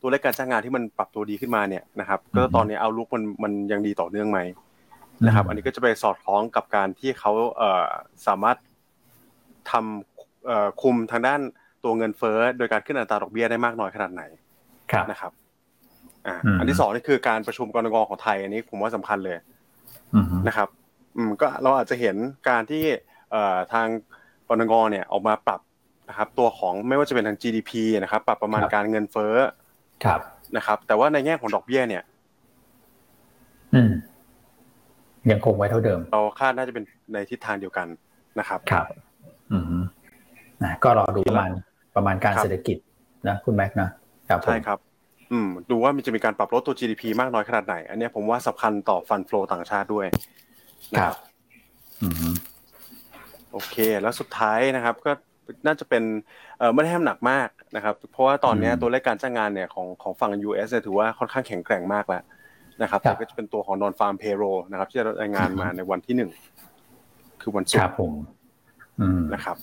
ตัวเลขการจ้างงานที่มันปรับตัวดีขึ้นมาเนี่ยนะครับ ก็ตอนนี้เอาลุกมันมันยังดีต่อเนื่องไหม นะครับ อันนี้ก็จะไปสอดคล้องกับการที่เขาเอ่อสามารถทำเอ่อคุมทางด้านตัวเงินเฟ้อโดยการขึ้นอัตราดอกเบี้ยได้มากน้อยขนาดไหนนะครับอ่าอันที่สองนี่คือการประชุมกรงของไทย อันนี้ผมว่าสำคัญเลยนะครับ อืมก็เราอาจจะเห็นการที่เอ่อทางกรงเนี่ยออกมาปรับนะครับ ตัวของไม่ว่าจะเป็นทาง GDP นะครับ ปรับประมาณการเงินเฟ้อครับนะครับ แต่ว่าในแง่ของดอกเบี้ยเนี่ยอืม ยังคงไว้เท่าเดิม เราคาดน่าจะเป็นในทิศทางเดียวกันนะครับ ครับ อืมนะก็รอดูประมาณประมาณการเศรษฐกิจนะคุณแม็กนะครับใช่ครับ อืม ดูว่ามันจะมีการปรับลดตัว GDP มากน้อยขนาดไหน อันนี้ผมว่าสำคัญต่อฟันฟลอต่างชาติด้วยครับ อืมโอเค แล้วสุดท้ายนะครับ ก็น่าจะเป็นเอ่อไม่ได้ให้หนักมากนะครับ เพราะว่าตอนนี้ตัวเลขการจ้างงานเนี่ยของของฝั่ง US เนี่ยถือว่าค่อนข้างแข็งแกร่งมากแล้ว นะครับแต่ก็จะเป็นตัวของ non farm payroll นะครับ ที่จะรายงานมาในวันที่หนึ่งคือวันศุกครับร์ผมอืมนะครับ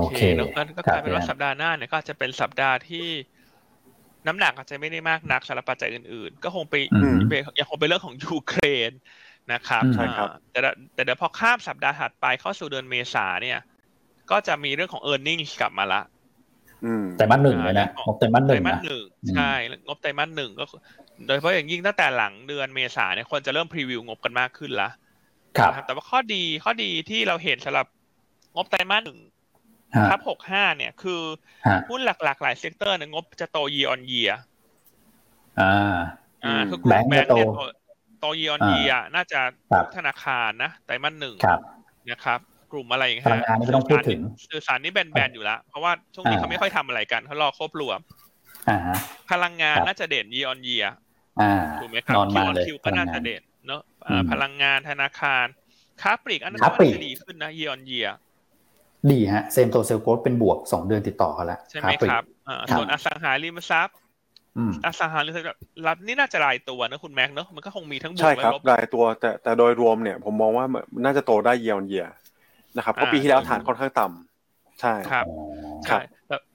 โอเคแล้วก็กลายเป็นว่าสัปดาห์หน้าเนี่ยก็จะเป็นสัปดาห์ที่น้ำหนักอาจจะไม่ได้มากนักสำหรับปัจจัยอื่นๆ ก็คงไปยังคงเป็นเรื่องของยูเครนนะครับใช่ครับ แต่แต่เดี๋ยวพอข้ามสัปดาห์ถัดไปเข้าสู่เดือนเมษาเนี่ย ก็จะมีเรื่องของ e a r n i n g กลับมาละไตรมาสหนึ่งเลยนะงบไตรมาสหนึ่งไตรมาสหนึ่งใช่ งบไตรมาสหนึ่งก็ โดยเฉพาะอย่างยิ่งตั้งแต่หลังเดือนเมษาเนี่ยคนจะเริ่ม preview งบกันมากขึ้นละครับ แต่ว่าข้อดีข้อดีที่เราเห็นสำหรับงบไตรมาสหนึ่งทับหกห้าเนี่ยคือหุ้นหลักๆ หลาย sector เนี่ยงบจะโต year on year อ่า อ่าคือกลุ่มแบงก์เนี่ยโต year on year น่าจะธนาคารนะไตรมาสหนึ่งนะครับ กลุ่มอะไรอย่างเงี้ยพลังงานไม่ต้องพูดถึงสื่อสารนี่แบนๆอยู่แล้ว เพราะว่าช่วงนี้เขาไม่ค่อยทำอะไรกันเขารอควบรวมพลังงานน่าจะเด่น year on year ถูกไหมครับ Q on Q ก็น่าจะเด่นเนาะพลังงานธนาคาร ค้าปลีกอันนั้นก็จะดีขึ้นนะ year on year ดีฮะ same store sales growth เป็นบวกสองเดือนติดต่อกันแล้วใช่ไหมครับส่วนอสังหาริมทรัพย์อสังหาริมทรัพย์รับนี่น่าจะรายตัวนะคุณแม็กเนาะมันก็คงมีทั้งบวกใช่ครับรายตัวแต่แต่โดยรวมเนี่ย ผมมองว่าน่าจะโตได้เยียร์เยียนะครับเพราะปีที่แล้วฐานค่อนข้างต่ำใช่ครับใช่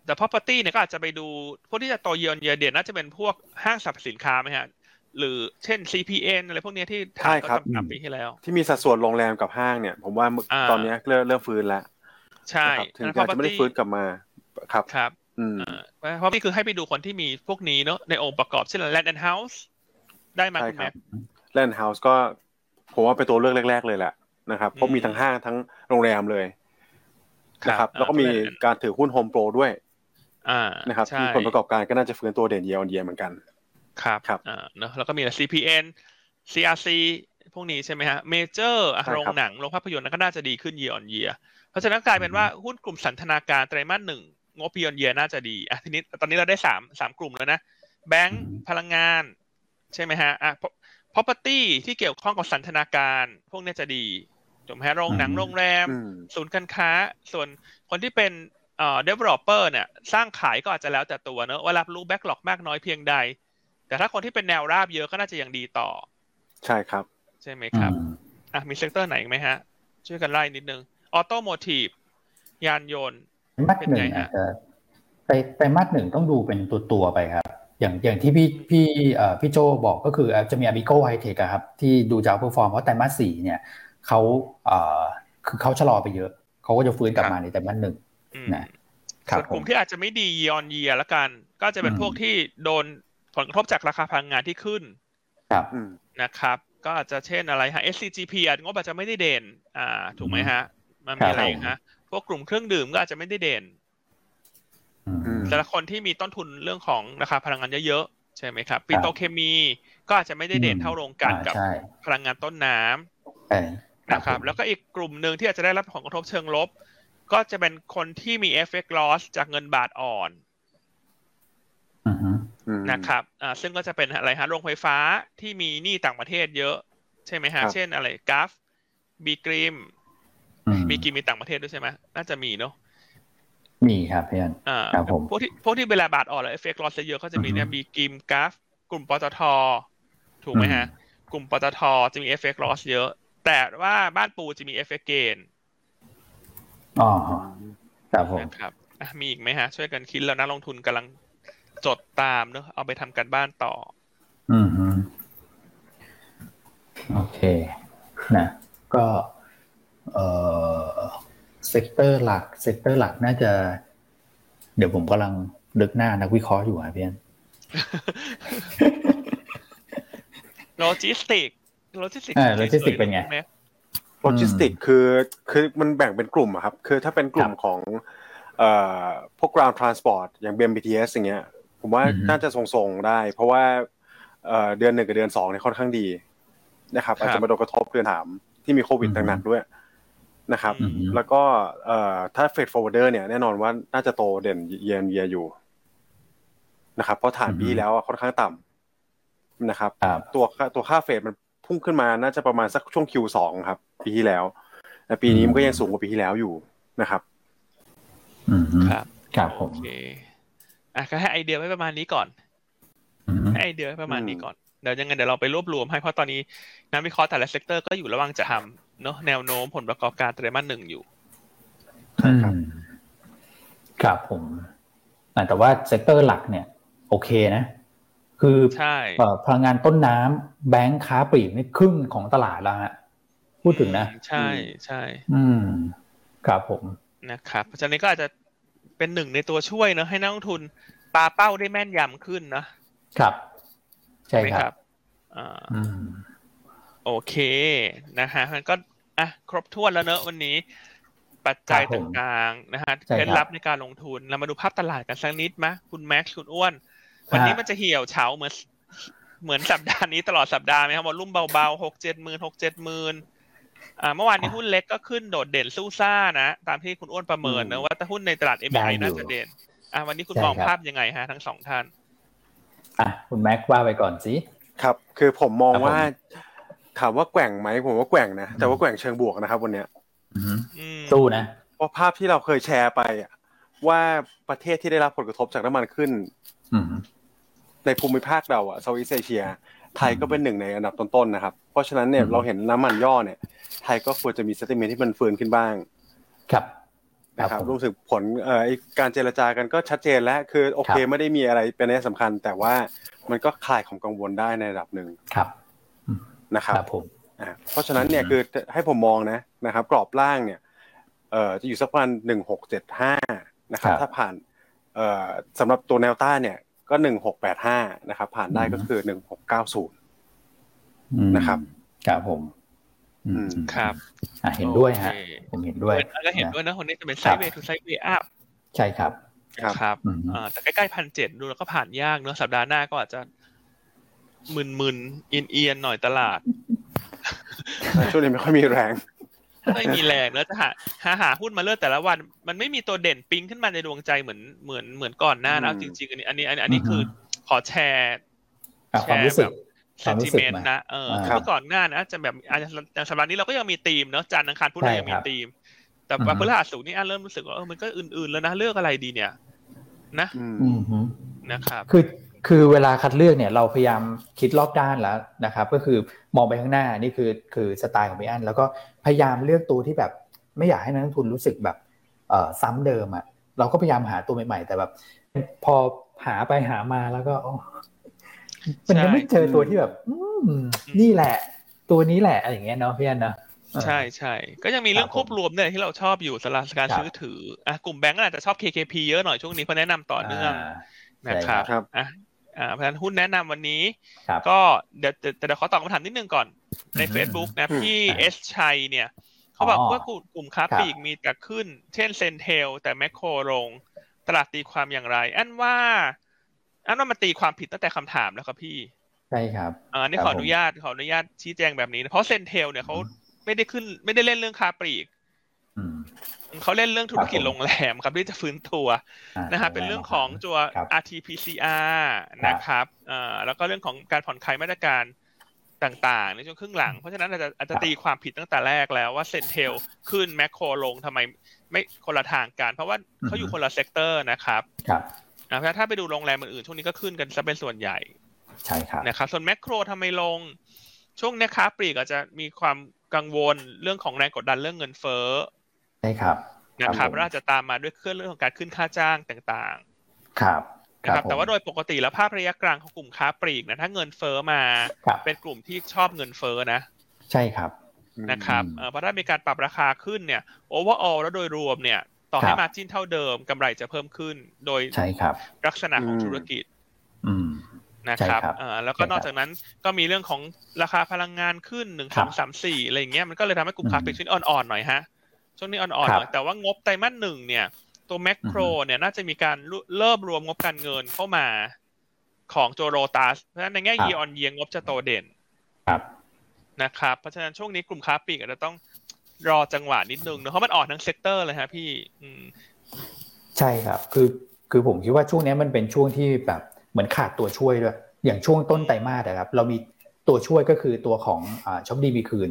แต่แต่ property เนี่ยก็อาจจะไปดู พวกที่จะโตเยียร์เยียเด่นน่าจะเป็นพวกห้างสรรพสินค้าไหมฮะ หรือเช่น CPN อะไรพวกนี้ที่ทายก็ต่ำปีที่แล้ว ที่มีสัดส่วนโรงแรมกับห้างเนี่ย ผมว่าตอนนี้เริ่มเริ่มฟื้นแล้ว ใช่ถึงอาจจะไม่ได้ฟื้นกลับมาครับครับเพราะนี่คือให้ไปดูคนที่มีพวกนี้เนาะในองค์ประกอบเช่น Land and House ได้มาคุณแม็ก Land House ก็ผมว่าเป็นตัวเลือกแรก ๆ เลยแหละนะครับเพราะมีทั้งห้างทั้งโรงแรมเลยนะครับ แล้วก็มีการถือหุ้นโฮมโปรด้วย นะครับที่ผลประกอบการก็น่าจะฟื้นตัวเด่น year on year เหมือนกัน ครับครับอ่าเนาะแล้วก็มี CPN CRC พวกนี้ใช่ไหมฮะเมเจอร์โรงหนังโรงภาพยนตร์นั้นก็น่าจะดีขึ้น year on year เพราะฉะนั้นกลายเป็นว่าหุ้นกลุ่มสันทนาการไตรมาสหนึ่งงบ year on year น่าจะดีอะทีนี้ตอนนี้เราได้สามสามกลุ่มแล้วนะแบงก์พลังงาน ใช่ไหมฮะอะ property ที่เกี่ยวข้องกับสันทนาการ พวกนี้จะดีถูกไหมฮะโรงหนังโรงแรม ศูนย์การค้า ส่วนคนที่เป็น เอ่อ developer เนี่ยสร้างขายก็อาจจะแล้วแต่ตัวเนอะว่ารับรู้ backlog มากน้อยเพียงใด แต่ถ้าคนที่เป็นแนวราบเยอะก็น่าจะยังดีต่อ ใช่ครับ ใช่ไหมครับอะมี sector ไหนไหมฮะ ช่วยกันไล่นิดนึง automotive ยานยนต์มาสหนึ่งอาจจะไปไปมาสหนึ่งต้องดูเป็นตัวตัวไปครับ อย่างอย่างที่พี่พี่เอ่อพี่โจบอกก็คือจะมีอาบิโก้ไฮเทคครับ ที่ดูจะ outperform เพราะไตรมาสสี่เนี่ยเขาเอ่อคือเขาชะลอไปเยอะ เขาก็จะฟื้นกลับมาในไตรมาสหนึ่ง นะส่วนกลุ่มที่อาจจะไม่ดียอนเยียละกัน ก็จะเป็นพวกที่โดนผลกระทบจากราคาพลังงานที่ขึ้น ครับนะครับ ก็อาจจะเช่นอะไรฮะ SCGP อาจงบอาจจะไม่ได้เด่น อ่า ถูกไหมฮะ มันมีอะไรฮะพวกกลุ่มเครื่องดื่มก็อาจจะไม่ได้เด่นแต่ละคนที่มีต้นทุนเรื่องของราคาพลังงานเยอะๆใช่ไหมครับปิโตเคมีก็อาจจะไม่ได้เด่นเท่าโรงกลั่นกับพลังงานต้นน้ำนะครับ แล้วก็อีกกลุ่มหนึ่งที่อาจจะได้รับผลกระทบเชิงลบ ก็จะเป็นคนที่มี FX loss จากเงินบาทอ่อนนะครับอ่าซึ่งก็จะเป็นอะไรฮะโรงไฟฟ้าที่มีหนี้ต่างประเทศเยอะ ใช่ไหมฮะ เช่นอะไรกัลฟ์บีกริมบีกริมมีต่างประเทศด้วยใช่ไหมน่าจะมีเนาะมีครับเพื่อนอ่าครับผมพวกที่พวกที่เวลาบาทอ่อนแล้ว FX loss เยอะก็จะมีเนี่ยบีกริมกัลฟ์กลุ่มปตทถูกไหมฮะ กลุ่มปตทจะมี FX loss เยอะ แต่ว่าบ้านปูจะมี FX gain อ๋อครับผมครับมีอีกไหมฮะ ช่วยกันคิดแล้วนักลงทุนกำลังจดตามเนอะเอาไปทำการบ้านต่อ อืมโอเคนะก็เอ่อ sector หลัก sector หลักน่าจะ เดี๋ยวผมกำลังนึกหน้านักวิเคราะห์อยู่ครับพี่อนโลจิสติกโลจิสติกโลจิสติกเป็นไงโลจิสติกคือคือมันแบ่งเป็นกลุ่มครับ คือถ้าเป็นกลุ่มของเอ่อพวก ground transport อย่าง BEM BTS อย่างเงี้ย ผมว่าน่าจะทรงๆได้ เพราะว่าเดือนหนึ่งกับเดือนสองเนี่ยค่อนข้างดีนะครับ อาจจะมาโดนกระทบเดือนสามที่มีโควิดหนักๆด้วยนะครับ แล้วก็ถ้า freight forwarder เนี่ยแน่นอนว่าน่าจะโตเด่นเยียนเยียอยู่นะครับ เพราะฐานปีแล้วค่อนข้างต่ำนะครับ ตัวตัวค่า freight มัน พุ่งขึ้นมาน่าจะประมาณสักช่วง Q2 ครับ ปีที่แล้วแต่ปีนี้มันก็ยังสูงกว่าปีที่แล้วอยู่นะครับครับครับผมโอเคอะก็ให้ไอเดียไว้ประมาณนี้ก่อนให้ไอเดียไว้ประมาณนี้ก่อนเดี๋ยวยังไงเดี๋ยวเราไปรวบรวมให้เพราะตอนนี้นักวิเคราะห์แต่ละ sector ก็อยู่ระหว่างจะทำเนาะแนวโน้มผลประกอบการไตรมาสหนึ่งอยู่ครับครับผมแต่ว่า sector หลักเนี่ย โอเคนะ คือใช่พลังงานต้นน้ำแบงค์ค้าปลีกนี่ครึ่งของตลาดแล้วฮะพูดถึงนะ ใช่ใช่อืมครับผมนะครับเพราะฉะนั้นก็อาจจะเป็นหนึ่งในตัวช่วยเนาะให้นักลงทุนปาเป้าได้แม่นยำขึ้นนะครับ ใช่ครับอ่าโอเคนะฮะมันก็อะครบถ้วนแล้วเนอะวันนี้ ปัจจัยต่างๆนะฮะเคล็ดลับในการลงทุนเรามาดูภาพตลาดกันสักนิดไหมคุณแม็กซ์คุณอ้วน วันนี้มันจะเหี่ยวเฉาเหมือนเหมือนสัปดาห์นี้ตลอดสัปดาห์ไหมครับวอลุ่มเบาๆหกเจ็ดหมื่นหกเจ็ดหมื่นอ่าเมื่อวานนี้หุ้นเล็กก็ขึ้นโดดเด่นสู้ซ่านะตามที่คุณอ้วนประเมินนะว่าถ้าหุ้นในตลาดเอ็มไอน่าจะเด่นอ่าวันนี้คุณมองภาพยังไงฮะ ทั้งสองท่าน อะคุณแม็กว่าไปก่อนสิครับ คือผมมองว่าถามว่าแกว่งไหมผมว่าแกว่งนะแต่ว่าแกว่งเชิงบวกนะครับวันเนี้ยสู้นะเพราะภาพที่เราเคยแชร์ไปว่าประเทศที่ได้รับผลกระทบจากน้ำมันขึ้น ในภูมิภาคเราอะเซาท์อีสเอเชีย ไทยก็เป็นหนึ่งในอันดับต้นๆนะครับ เพราะฉะนั้นเนี่ยเราเห็นน้ำมันย่อเนี่ย ไทยก็ควรจะมีสเตเมนที่มันฟื้นขึ้นบ้าง ครับนะครับรู้สึกผลเอ่อการเจรจากันก็ชัดเจนแล้วคือโอเคไม่ได้มีอะไรเป็นนัยสำคัญ แต่ว่ามันก็คลายความกังวลได้ในระดับหนึ่งครับนะครับผมเพราะฉะนั้นเนี่ยคือให้ผมมองนะนะครับ กรอบล่างเนี่ยเอ่อจะอยู่สักประมาณหนึ่งหกเจ็ดห้านะครับ ถ้าผ่านเอ่อสำหรับตัวแนวต้านเนี่ย ก็หนึ่งหกแปดห้านะครับ ผ่านได้ก็คือหนึ่งหกเก้าศูนย์นะครับครับผมครับเห็นด้วยฮะผมเห็นด้วยก็เห็นด้วยนะวันนี้จะเป็น sideways to sideways up ใช่ครับครับแต่ใกล้ๆพันเจ็ดดูแล้วก็ผ่านยากเนอะสัปดาห์หน้าก็อาจจะมึนๆอินเอียนหน่อยตลาดช่วงนี้ไม่ค่อยมีแรง ไม่มีแรงแล้วจะหาหาหาหุ้นมาเลือกแต่ละวัน มันไม่มีตัวเด่นปิ้งขึ้นมาในดวงใจเหมือนเหมือนเหมือนก่อนหน้านะจริงๆอันนี้อันนี้อันนี้คือขอแชร์แชร์แบบเซนติเมนต์นะเออเมื่อก่อนหน้านะจะแบบอาสัปดาห์นี้เราก็ยังมีธีมเนาะจันทร์อังคารพุธเรายังมีธีม แต่วันพฤหัสสุกนี่อันเริ่มรู้สึกว่าเออมันก็อื่นๆแล้วนะเลือกอะไรดีเนี่ย นะนะครับคือคือเวลาคัดเลือกเนี่ยเราพยายามคิดรอบด้านแล้วนะครับ ก็คือ มองไปข้างหน้านี่คือคือสไตล์ของพี่อันแล้วก็พยายามเลือกตัวที่แบบ ไม่อยากให้นักลงทุนรู้สึกแบบเอ่อซ้ำเดิมอะเราก็พยายามหาตัวใหม่ๆ แต่แบบ พอหาไปหามาแล้วก็มันยังไม่เจอตัวที่แบบนี่แหละ ตัวนี้แหละอะไรอย่างเงี้ยเนาะพี่อันเนาะใช่ใช่ก็ยังมีเรื่องควบรวมเนี่ยที่เราชอบอยู่สำหรับการซื้อถืออะกลุ่มแบงก์อาจจะชอบ KKP เยอะหน่อยช่วงนี้เพราะแนะนำต่อเนื่องนะครับอะ อ่าเพราะฉะนั้นหุ้นแนะนำวันนี้ ก็เดี๋ยวแต่เดี๋ยวขอตอบคำถามนิดนึงก่อนใน Facebook นะพี่เอสชัยเนี่ยเขาบอกว่ากลุ่มค้าปลีกมีแต่ขึ้น เช่นเซนเทลแต่แมคโครลงตลาดตีความอย่างไร อันว่า อันว่ามันตีความผิดตั้งแต่คำถามแล้วครับพี่ใช่ครับอันนี้ขออนุญาตขออนุญาตชี้แจงแบบนี้ เพราะเซนเทลเนี่ยเขาไม่ได้ขึ้นไม่ได้เล่นเรื่องค้าปลีก เขาเล่นเรื่องธุรกิจโรงแรมครับที่จะฟื้นตัวนะครับเป็นเรื่องของตัว RT-PCR นะครับแล้วก็เรื่องของการผ่อนคลายมาตรการต่างๆ ในช่วงครึ่งหลัง เพราะฉะนั้นอาจจะอาจจะตีความผิดตั้งแต่แรกแล้วว่าเซนเทลขึ้นแมคโครลงทำไมไม่คนละทางกัน เพราะว่าเขาอยู่คนละ sector นะครับครับเพราะถ้าไปดูโรงแรมอื่นๆช่วงนี้ก็ขึ้นกันซะเป็นส่วนใหญ่ใช่ครับนะครับส่วนแมคโครทำไมลง ช่วงนี้ค้าปลีกอาจจะมีความกังวลเรื่องของแรงกดดันเรื่องเงินเฟ้อ ใช่ครับนะครับแล้วอาจจะตามมาด้วยเครื่องเรื่องของการขึ้นค่าจ้างต่างๆ ครับนะครับแต่ว่าโดยปกติแล้วภาพระยะกลางของกลุ่มค้าปลีกนะถ้าเงินเฟ้อมาเป็นกลุ่มที่ชอบเงินเฟ้อนะ ใช่ครับนะครับเพราะถ้ามีการปรับราคาขึ้นเนี่ยโอเวอร์ออลแล้วโดยรวมเนี่ย ต่อให้มาจิ้นเท่าเดิมกำไรจะเพิ่มขึ้น โดยใช่ครับ ลักษณะของธุรกิจนะครับแล้วก็นอกจากนั้นก็มีเรื่องของราคาพลังงานขึ้นหนึ่งสองสามสี่อะไรอย่างเงี้ยมันก็เลยทำให้กลุ่มค้าปลีกชิ้นอ่อนๆหน่อยฮะ ช่วงนี้อ่อนๆหน่อยแต่ว่างบไตรมาสหนึ่งเนี่ย ตัวแมคโครเนี่ยน่าจะมีการเริ่มรวมงบการเงินเข้ามาของเจ้าโลตัสเพราะฉะนั้นในแง่ยีออนเยียงบจะโตเด่นครับนะครับ เพราะฉะนั้นช่วงนี้กลุ่มค้าปลีกอาจจะต้องรอจังหวะนิดนึงเนาะเพราะมันอ่อนทั้ง sector เลยฮะพี่อืมใช่ครับ คือคือผมคิดว่าช่วงนี้มันเป็นช่วงที่แบบเหมือนขาดตัวช่วยด้วย อย่างช่วงต้นไตรมาสนะครับ เรามีตัวช่วยก็คือตัวของช็อปดีมีคืน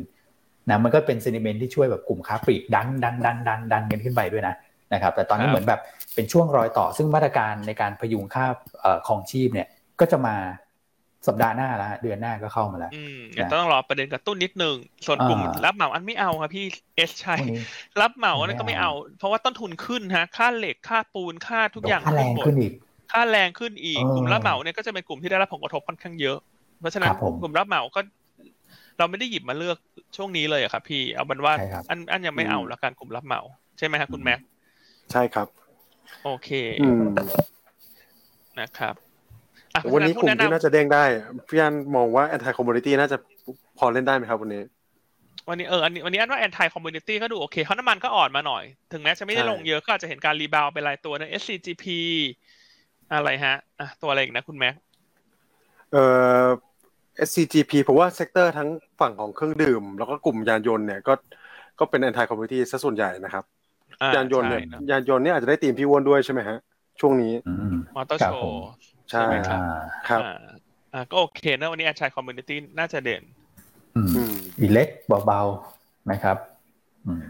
นะมันก็เป็น sentiment ที่ช่วยแบบกลุ่มค้าปลีกดันดันดันดันดันกันขึ้นไปด้วยนะนะครับแต่ตอนนี้เหมือนแบบเป็นช่วงรอยต่อ ซึ่งมาตรการในการพยุงค่าครองชีพเนี่ยก็จะมาสัปดาห์หน้าแล้วเดือนหน้าก็เข้ามาแล้วต้องรอประเด็นกระตุ้นนิดนึง ส่วนกลุ่มรับเหมาอันไม่เอาครับพี่เอสชัยรับเหมาอันก็ไม่เอา เพราะว่าต้นทุนขึ้นฮะ ค่าเหล็กค่าปูนค่าทุกอย่างค่าแรงขึ้นอีกค่าแรงขึ้นอีกกลุ่มรับเหมาเนี่ยก็จะเป็นกลุ่มที่ได้รับผลกระทบค่อนข้างเยอะ เพราะฉะนั้นกลุ่มรับเหมาก็ เราไม่ได้หยิบมาเลือก ช่วงนี้เลยอะครับพี่เอาบันว่าอันอันยังไม่เอาละกันกลุ่มรับเหมา ใช่ไหมครับคุณแม็กใช่ครับ โอเคนะครับวันนี้กลุ่มที่น่าจะเด้งได้พี่อันมองว่า anti commodity น่าจะพอเล่นได้ไหมครับวันนี้ วันนี้เอออันนี้วันนี้อันว่า anti commodity ก็ดูโอเคเพราะน้ำมันก็อ่อนมาหน่อย ถึงแม้จะไม่ได้ลงเยอะก็อาจจะเห็นการ rebound ไปหลายตัวนะ SCGP อะไรฮะอะตัวอะไรอีกนะคุณแม็กเอ่อ SCGP เพราะว่า sector ทั้งฝั่งของเครื่องดื่ม แล้วก็กลุ่มยานยนต์เนี่ยก็ก็เป็น anti commodity ซะส่วนใหญ่นะครับ ยานยนต์เนี่ยยานยนต์เนี่ยอาจจะได้ธีมพี่อ้วนด้วยใช่ไหมฮะ ช่วงนี้ motor show ครับผมใช่ไหมครับครับอ่าอ่าก็โอเคนะวันนี้แอนตี้คอมมูนิตี้น่าจะเด่นอืมอืมอีเล็กเบาๆนะครับอืม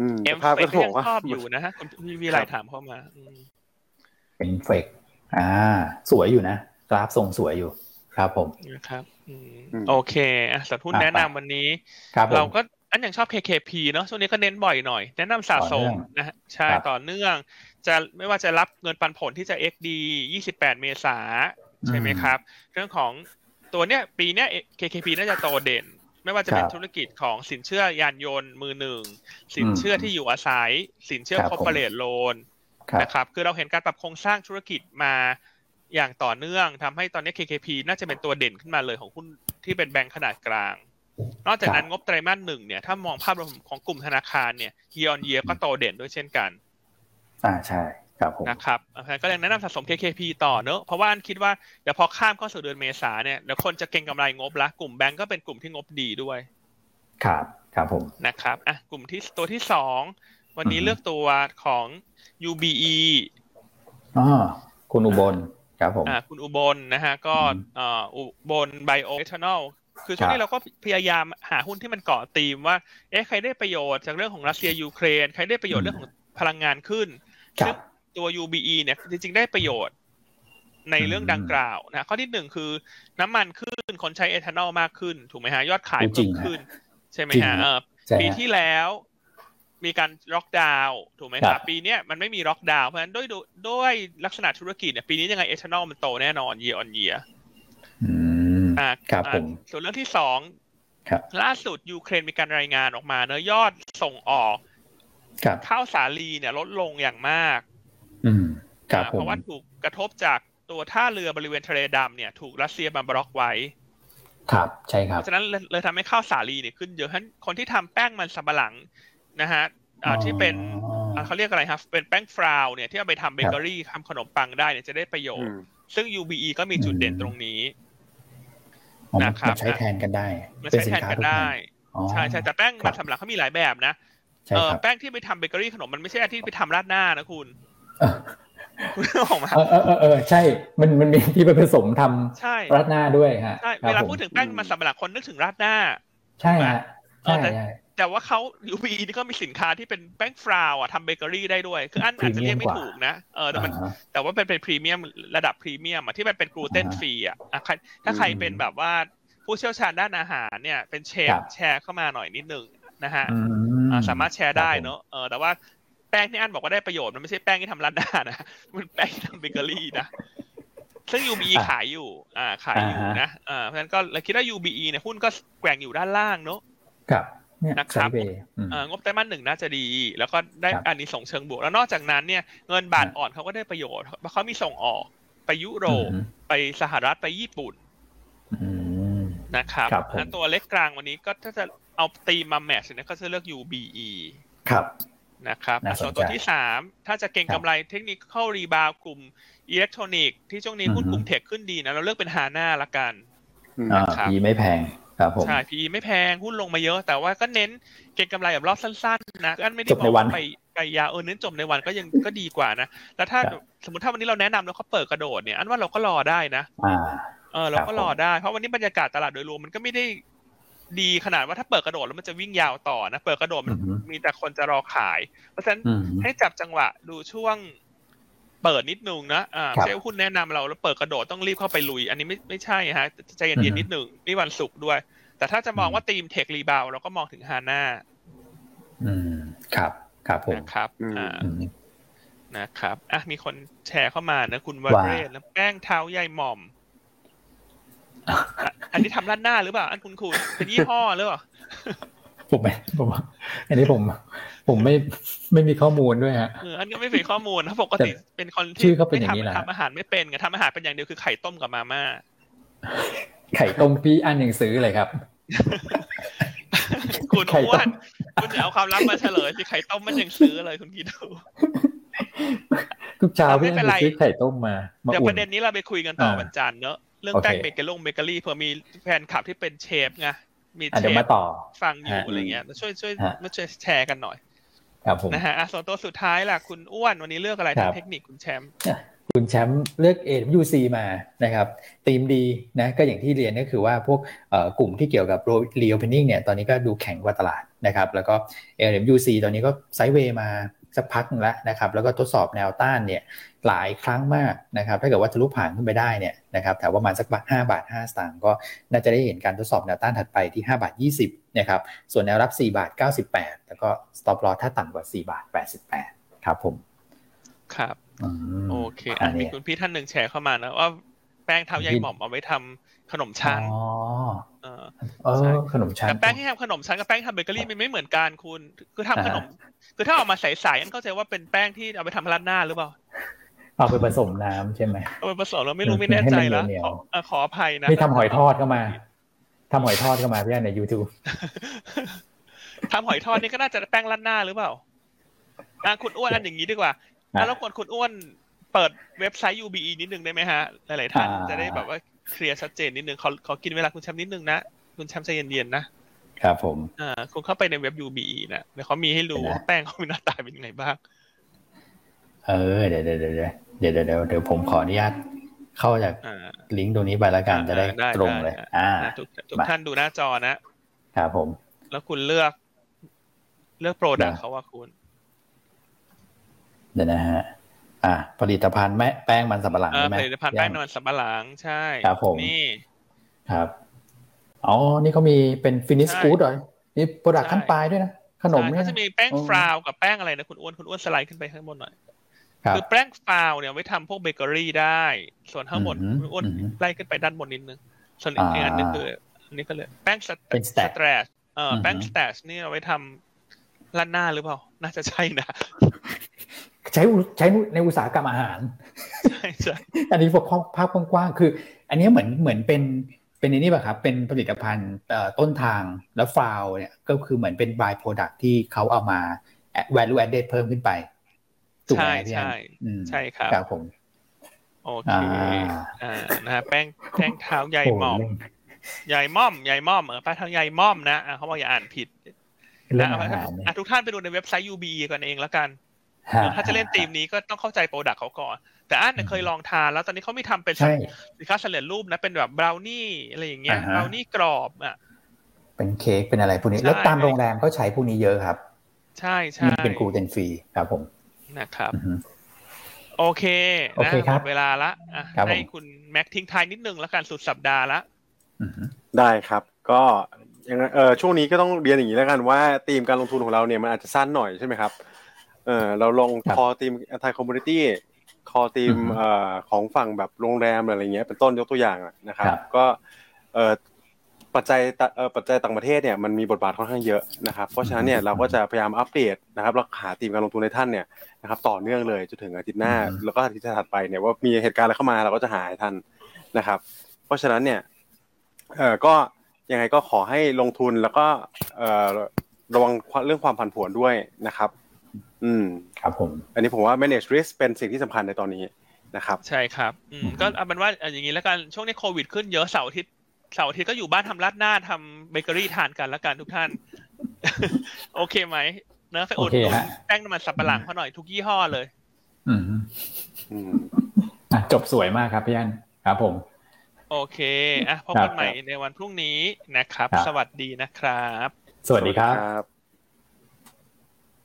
อืมเอ็มภาพเฟก็กถูยักงว่าชอบอยู่นะฮะคุณพี่วิไลถามเข้ามาอืมเป็นเฟกอ่า สวยอยู่นะ กราฟทรงสวยอยู่ ครับผมนะครับอืมอืม โอเคอะสัตว์หุ้นอะแนะนำไปวันนี้ครับผมเราก็อันอย่างชอบ KKP เนาะช่วงนี้ก็เน้นบ่อยหน่อย แนะนำสะสมต่อเนื่องนะฮะใช่ครับต่อเนื่อง จะไม่ว่าจะรับเงินปันผลที่จะ XD 28 เมษาใช่ไหมครับ เรื่องของตัวเนี้ยปีเนี้ย KKP น่าจะโตเด่น ไม่ว่าจะเป็นครับธุรกิจของสินเชื่อยานยนต์มือหนึ่ง สินเชื่อที่อยู่อาศัย สินเชื่อครับคอร์ปอเรทโลนครับนะครับคือเราเห็นการปรับโครงสร้างธุรกิจมา อย่างต่อเนื่องทำให้ตอนนี้ KKP น่าจะเป็นตัวเด่นขึ้นมาเลยของหุ้นที่เป็นแบงก์ขนาดกลาง นอกจากนั้นงบไตรมาสหนึ่งเนี่ยถ้ามองภาพรวมของกลุ่มธนาคารเนี่ย year on year ก็โตเด่นด้วยเช่นกัน อ่าใช่ครับผมนะครับเพราะฉะนั้นก็ยังแนะนำสะสม KKP ต่อเนอะเพราะว่าอันคิดว่าเดี๋ยวพอข้ามเข้าสู่เดือนเมษาเนี่ยเดี๋ยวคนจะเก็งกำไรงบละกลุ่มแบงก์ก็เป็นกลุ่มที่งบดีด้วย ครับครับผมนะครับอะกลุ่มที่ตัวที่สองวันนี้อือฮึเลือกตัวของ UBE อ๋อคุณอุบล ครับผมอ่าคุณอุบลนะฮะก็อืมเอ่ออุบลไบโอเอทานอลคือช่วงครันี้บเราก็พยายามหาหุ้นที่มันเกาะธีมว่า เอ๊ะใครได้ประโยชน์จากเรื่องของรัสเซียยูเครน ใครได้ประโยชน์เรื่องของพลังงานขึ้นครัซึ่งตัว UBE เนี่ยจริงๆได้ประโยชน์ในเรื่องอืมดังกล่าวนะข้อที่หนึ่งคือน้ำมันขึ้นคนใช้เอทานอลมากขึ้น ถูกไหมฮะ ยอดขายเพิ่มฮะขึ้นจริงฮะ ใช่ไหมจริงฮะฮะเออใช่ปีฮะที่แล้ว มีการล็อกดาวน์ถูกไหมครับครับปีเนี้ยมันไม่มีล็อกดาวน์เพราะฉะนั้นด้วยด้วยด้วยลักษณะธุรกิจเนี่ยปีนี้ยังไงเอทานอลมันโตแน่นอน year on year อืมอ่าครับอ่าผมส่วนเรื่องที่สองครับล่าสุดยูเครนมีการรายงานออกมาเนอะยอดส่งออกครับข้าวสาลีเนี่ยลดลงอย่างมากอืมครับอ่าผเพมราะว่าถูกกระทบจากตัวท่าเรือบริเวณทะเลดำเนี่ยถูกรัสเซียมาบล็อกไว้ ครับ ใช่คเพรับราะฉะนั้นเลยเลยทำให้ข้าวสาลีเนี่ยขึ้นเยอะฉะนั้นคนที่ทำแป้งมันสำปะหลัง นะฮะอ่าที่เป็นอ๋ออ่าเขาเรียกอะไรครับเป็นแป้งฟราวเนี่ยที่เอาไปทำเบเกอรี่ทำขนมปังได้เนี่ยจะได้ประโยชอืน์มซึ่ง UBE ก็มีจุดเด่นตรงนี้อ๋อมันนะครับมันใช้แทนกันได้มันเป็นใช้สิแทนนค้ากันทดแทได้อ๋อใช่ใช่แต่แป้งครัมันบสำหรับเขามีหลายแบบนะใช่เออครับแป้งที่ไปทำเบเกอรี่ขนมมันไม่ใช่อันที่ไปทำราดหน้านะคุณเออคุณนึกออกไหมเออเออเออเออใช่ มันมันมีที่ไปผสมทำใช่รัดหน้าด้วยฮะใช่ครับเวลาผมพูดถึงแป้งมันสำปะหลังคนนึกถึงราดหน้า ใช่ฮะเออใช่ แต่ใช่แต่ว่าเขา UBE นี่ก็มีสินค้าที่เป็นแป้งฟราวอะทำเบเกอรี่ได้ด้วย คืออันอาจจะเรียกไม่ถูกนะเออแต่มันอ่าฮะแต่ว่าเป็นเป็นพรีเมียมระดับพรีเมียมอะที่มันเป็น gluten อ่าฮะฟรีอะอะใครถ้าใครอืมเป็นแบบว่าผู้เชี่ยวชาญด้านอาหารเนี่ยเป็นเชฟครับแชร์เข้ามาหน่อยนิดนึงนะฮะอือ่าสามารถแชร์ได้ครับผมเนอะเออแต่ว่าแป้งที่อันบอกว่าได้ประโยชน์มันไม่ใช่แป้งที่ทำราดหน้านะมันแป้งที่ทำเบเกอรี่นะซึ่ง UBE อะขายอยู่ อ่า ขายอยู่อ่าฮะนะ อ่า เพราะฉะนั้นก็เลยคิดว่า UBE เนี่ยหุ้นก็แกว่งอยู่ด้านล่างเนอะครับเนี่ยนะครับ sidewayอืมอ่างบไตรมาสหนึ่งน่าจะดี แล้วก็ได้ครับอันนี้ sense เชิงบวก แล้วนอกจากนั้นเนี่ยเงินบาทครับอ่อนเขาก็ได้ประโยชน์เพราะเขามีส่งออกไปยุโรปอืมไปสหรัฐไปญี่ปุ่นอืมนะครับครับผมงั้นตัวเล็กกลางวันนี้ก็ถ้าจะเอาธีมมา match เนี่ยก็จะเลือก UBE ครับนะครับน่าสนใจส่วนตัวที่สามถ้าจะเก็งครับกำไรเทคนิคเข้า rebound กลุ่มอิเล็กทรอนิกส์ที่ช่วงนี้หุ้นอือฮึกลุ่ม tech ขึ้นดีนะเราเลือกเป็น HANA ละกันอืมอ่าครับ PE ไม่แพง ครับผมใช่ PE ไม่แพงหุ้นลงมาเยอะ แต่ว่าก็เน้นเก็งกำไรแบบรอบสั้นๆนะอันไม่ได้จบในวันบอกาไปไปยาวเออเน้นจบในวันก็ยังก็ดีกว่านะ แล้วถ้าครับสมมติถ้าวันนี้เราแนะนำแล้วเขาเปิดกระโดดเนี่ย อันว่าเราก็รอได้นะอ่าเออเราครัก็บรอผมได้ เพราะวันนี้บรรยากาศตลาดโดยรวมมันก็ไม่ได้ดีขนาดว่าถ้าเปิดกระโดดแล้วมันจะวิ่งยาวต่อนะ เปิดกระโดดมันอือฮึมีแต่คนจะรอขาย เพราะฉะนั้นอืมให้จับจังหวะดูช่วง เปิดนิดนึงนะอ่าครับไม่ใช่ว่าหุ้นแนะนำเราแล้วเปิดกระโดดต้องรีบเข้าไปลุย อันนี้ไม่ไม่ใช่ฮะใจเย็นๆนิดนึงนี่วันศุกร์ด้วย แต่ถ้าจะมองว่าทีมเทครีบาวเราก็มองถึงฮาน่าอืมครับ ครับผมนะครับอืมอ่าอืมนะครับอะมีคนแชร์เข้ามานะคุณวว่าเรศนะแป้งเท้าใยหม่อมอะอันนี้ทำร้านหน้าหรือเปล่า อันคุณคุณเป็นยี่ห้อหรือเปล่า ผมไม่ผมอันนี้ผมผมไม่ไม่มีข้อมูลด้วยฮะเอออันนี้ไม่เป็นข้อมูลนะปกติเป็นคนชื่ที่อเขาเป็นอย่างนี้ไม่แหละทำทำอาหารไม่เป็นไงทำอาหารเป็นอย่างเดียวคือไข่ต้มกับมาม่าไข่ต้มพี่อันยังซื้อเลยครับคุณคุณอ้วนคุณจะเอาความลับมาเฉลยสิไข่ต้มมันยังซื้อเลยคุณคิดดูทุกเช้าพี่ซื้อไข่ต้มมาเดี๋ยวประเด็นนี้เราไปคุยกันต่อวันจันทร์เนอะเรื่องแป้งเบเกอรี่เบเกอรี่เผื่อมีแฟนคลับที่เป็นเชฟไง มีเชฟฟังอยู่อะไรเงี้ยช่วยช่วยมาช่วยแชร์กันหน่อย ครับผมนะฮะส่วนตัวสุดท้ายล่ะคุณอ้วนวันนี้เลือกอะไรทางเทคนิคคุณแชมป์คุณแชมป์เลือก AWC มานะครับตีมดีนะก็อย่างที่เรียนก็คือว่าพวกกลุ่มที่เกี่ยวกับ reopening เนี่ยตอนนี้ก็ดูแข็งกว่าตลาดนะครับแล้วก็ AWC ตอนนี้ก็ไซด์เวย์มา สักพักนึงแล้วนะครับแล้วก็ทดสอบแนวต้านเนี่ยหลายครั้งมากนะครับถ้าเกิดว่าทะลุผ่านขึ้นไปได้เนี่ยนะครับแถวประมาณสักบาท5บาท5สตางค์ก็น่าจะได้เห็นการทดสอบแนวต้านถัดไปที่5บาท20นะครับส่วนแนวรับ4บาท98แล้วก็ stop loss ถ้าต่ำกว่า4บาท88ครับผมครับโอเคอันมีคุณพี่ท่านหนึ่งแชร์เข้ามานะว่าแป้งเท้าใยหม่อมเอาไว้ทำ ขนมชั้นอ๋อเออขนมชั้นแต่แป้งที่ทำขนมชั้นกับแป้งทำเบเกอรี่มันไม่เหมือนกันคุณ คือทำขนม คือถ้าออกมาใสๆอันเข้าใจว่าเป็นแป้งที่เอาไปทำราดหน้าหรือเปล่า เอาไปผสมน้ำใช่ไหมเอาไปผสมแล้วไม่รู้ไม่แน่ใจแล้วขออภัยนะนี่ทำหอยทอดเข้ามาทำหอยทอดเข้ามาพี่ในยูทูบทำหอยทอดนี่ก็น่าจะแป้งราดหน้าหรือเปล่าอะคุณอ้วนอันอย่างนี้ดีกว่าแล้วควรคุณอ้วนเปิดเว็บไซต์ UBE นิดนึงได้ไหมฮะ หลายๆท่านจะได้แบบว่า เคลียร์ชัดเจนนิดนึงขอขอกินเวลาคุณแชมป์นิดนึงนะคุณแชมป์ใจเย็นๆนะครับผมอ่าคุณเข้าไปในเว็บ UBE นะเดี๋ยวเขามีให้รู้ว่าแป้งเขามีหน้าตาเป็นยังไงบ้าง เออเดี๋ยวเดี๋ยวเดี๋ยวเดี๋ยวเดี๋ยวเดี๋ยวผมขออนุญาตเข้าจากลิงก์ตรงนี้ไปแล้วกันจะได้ตรงเลย อ่าทุกท่านดูหน้าจอนะครับผม แล้วคุณเลือกเลือก product เขาว่าคุณ เดี๋ยวนะฮะ อ่าผลิตภัณฑ์แม่แป้งมันสำปะหลังใช่ไหมผลิตภัณฑ์แป้งมันสำปะหลังใช่ครับผมนี่ครับอ๋อนี่เขามีเป็น finished goods เหรอนี่ product ขั้นปลายด้วยนะขนมเนี่ยจะมีแป้ง flour กับแป้งอะไรนะคุณอ้วนคุณอ้วนสไลด์ขึ้นไปข้างบนหน่อยคือแป้ง flour เนี่ยไว้ทำพวกเบเกอรี่ได้ ส่วนข้างบนคุณอ้วนไล่ขึ้นไปด้านบนนิดนึงส่วนอีกอันนึงคืออันนี้ก็เลยแป้งสแตรชเออแป้งสแตชนี่เอาไว้ทำล้านหน้าหรือเปล่า น่าจะใช่นะใช้ใช้ในอุตสาหกรรมอาหารใช่ใช่อันนี้พวกภาพกว้างๆคือ อันนี้เหมือนเหมือนเป็นเป็นนี้ป่ะครับเป็นผลิตภัณฑ์ต้นทางแล้วฟาวเนี่ยก็คือเหมือนเป็นบายโปรดักที่เขาเอามา value added เพิ่มขึ้นไปใช่ใช่ใช่ครับครับผมโอเคอ่านะฮะแป้งแป้งเท้าใหญ่หม่อมใหญ่ม่อมใหญ่ม่อมเออแป้งเท้าใหญ่ม่อมนะเขาบอกอย่าอ่านผิดนะทุกท่านไปดูในเว็บไซต์ UBE กันเองแล้วกัน ถ้าจะเล่นทีมนี้ก็ต้องเข้าใจโปรดักต์เขาก่อน แต่อันเคยลองทานแล้วตอนนี้เขาไม่ทำเป็นสินค้าเสร็จรูปนะเป็นแบบบราวนี่อะไรอย่างเงี้ยบราวนี่กรอบอะเป็นเค้กเป็นอะไรพวกนี้แล้วตามโรงแรมก็ใช้พวกนี้เยอะครับ ใช่ใช่เป็นกลูเตนฟรีครับผมนะครับโอเคนะหมดเวลาละให้คุณแม็กทิ้งท้ายนิดนึงแล้วกันสุดสัปดาห์ละได้ครับ ก็ยังเออช่วงนี้ก็ต้องเรียนอย่างนี้แล้วกันว่าธีมการลงทุนของเราเนี่ยมันอาจจะสั้นหน่อยใช่ไหมครับ เออเราลงคอธีม anti commodity คอธีมเอ่อของฝั่งแบบโรงแรมอะไรเงี้ยเป็นต้นยกตัวอย่างนะครับ ก็เอ่อปัจจัยเอ่อปัจจัยต่างประเทศเนี่ยมันมีบทบาทค่อนข้างเยอะนะครับเพราะฉะนั้นเนี่ยเราก็จะพยายามอัปเดตนะครับแล้วหาทีมการลงทุนในท่านเนี่ยนะครับต่อเนื่องเลยจนถึงอาทิตย์หน้า แล้วก็อาทิตย์ถัดไปเนี่ยว่ามีเหตุการณ์อะไรเข้ามาเราก็จะหาให้ท่านนะครับ เพราะฉะนั้นเนี่ยเอ่อก็ยังไงก็ขอให้ลงทุนแล้วก็เอ่อระวังเรื่องความผันผวนด้วยนะครับ อืมครับผม อันนี้ผมว่า manage risk เป็นสิ่งที่สำคัญในตอนนี้นะครับใช่ครับอืมก็เอาเป็นว่าอย่างนี้แล้วกันช่วงนี้โควิดขึ้นเยอะเสาร์อาทิตย์เสาร์อาทิตย์ก็อยู่บ้านทำราดหน้าทำเบเกอรี่ทานกันแล้วกันทุกท่าน โอเคไหมเนื้อไปอุดหนุนแป้งน้ำมันสับปะหลังเขาหน่อยทุกยี่ห้อเลย อืมอืมจบสวยมากครับพี่อันครับผม โอเคอะพบกันใหม่ในวันพรุ่งนี้นะครับ สวัสดีนะครับ สวัสดีครับ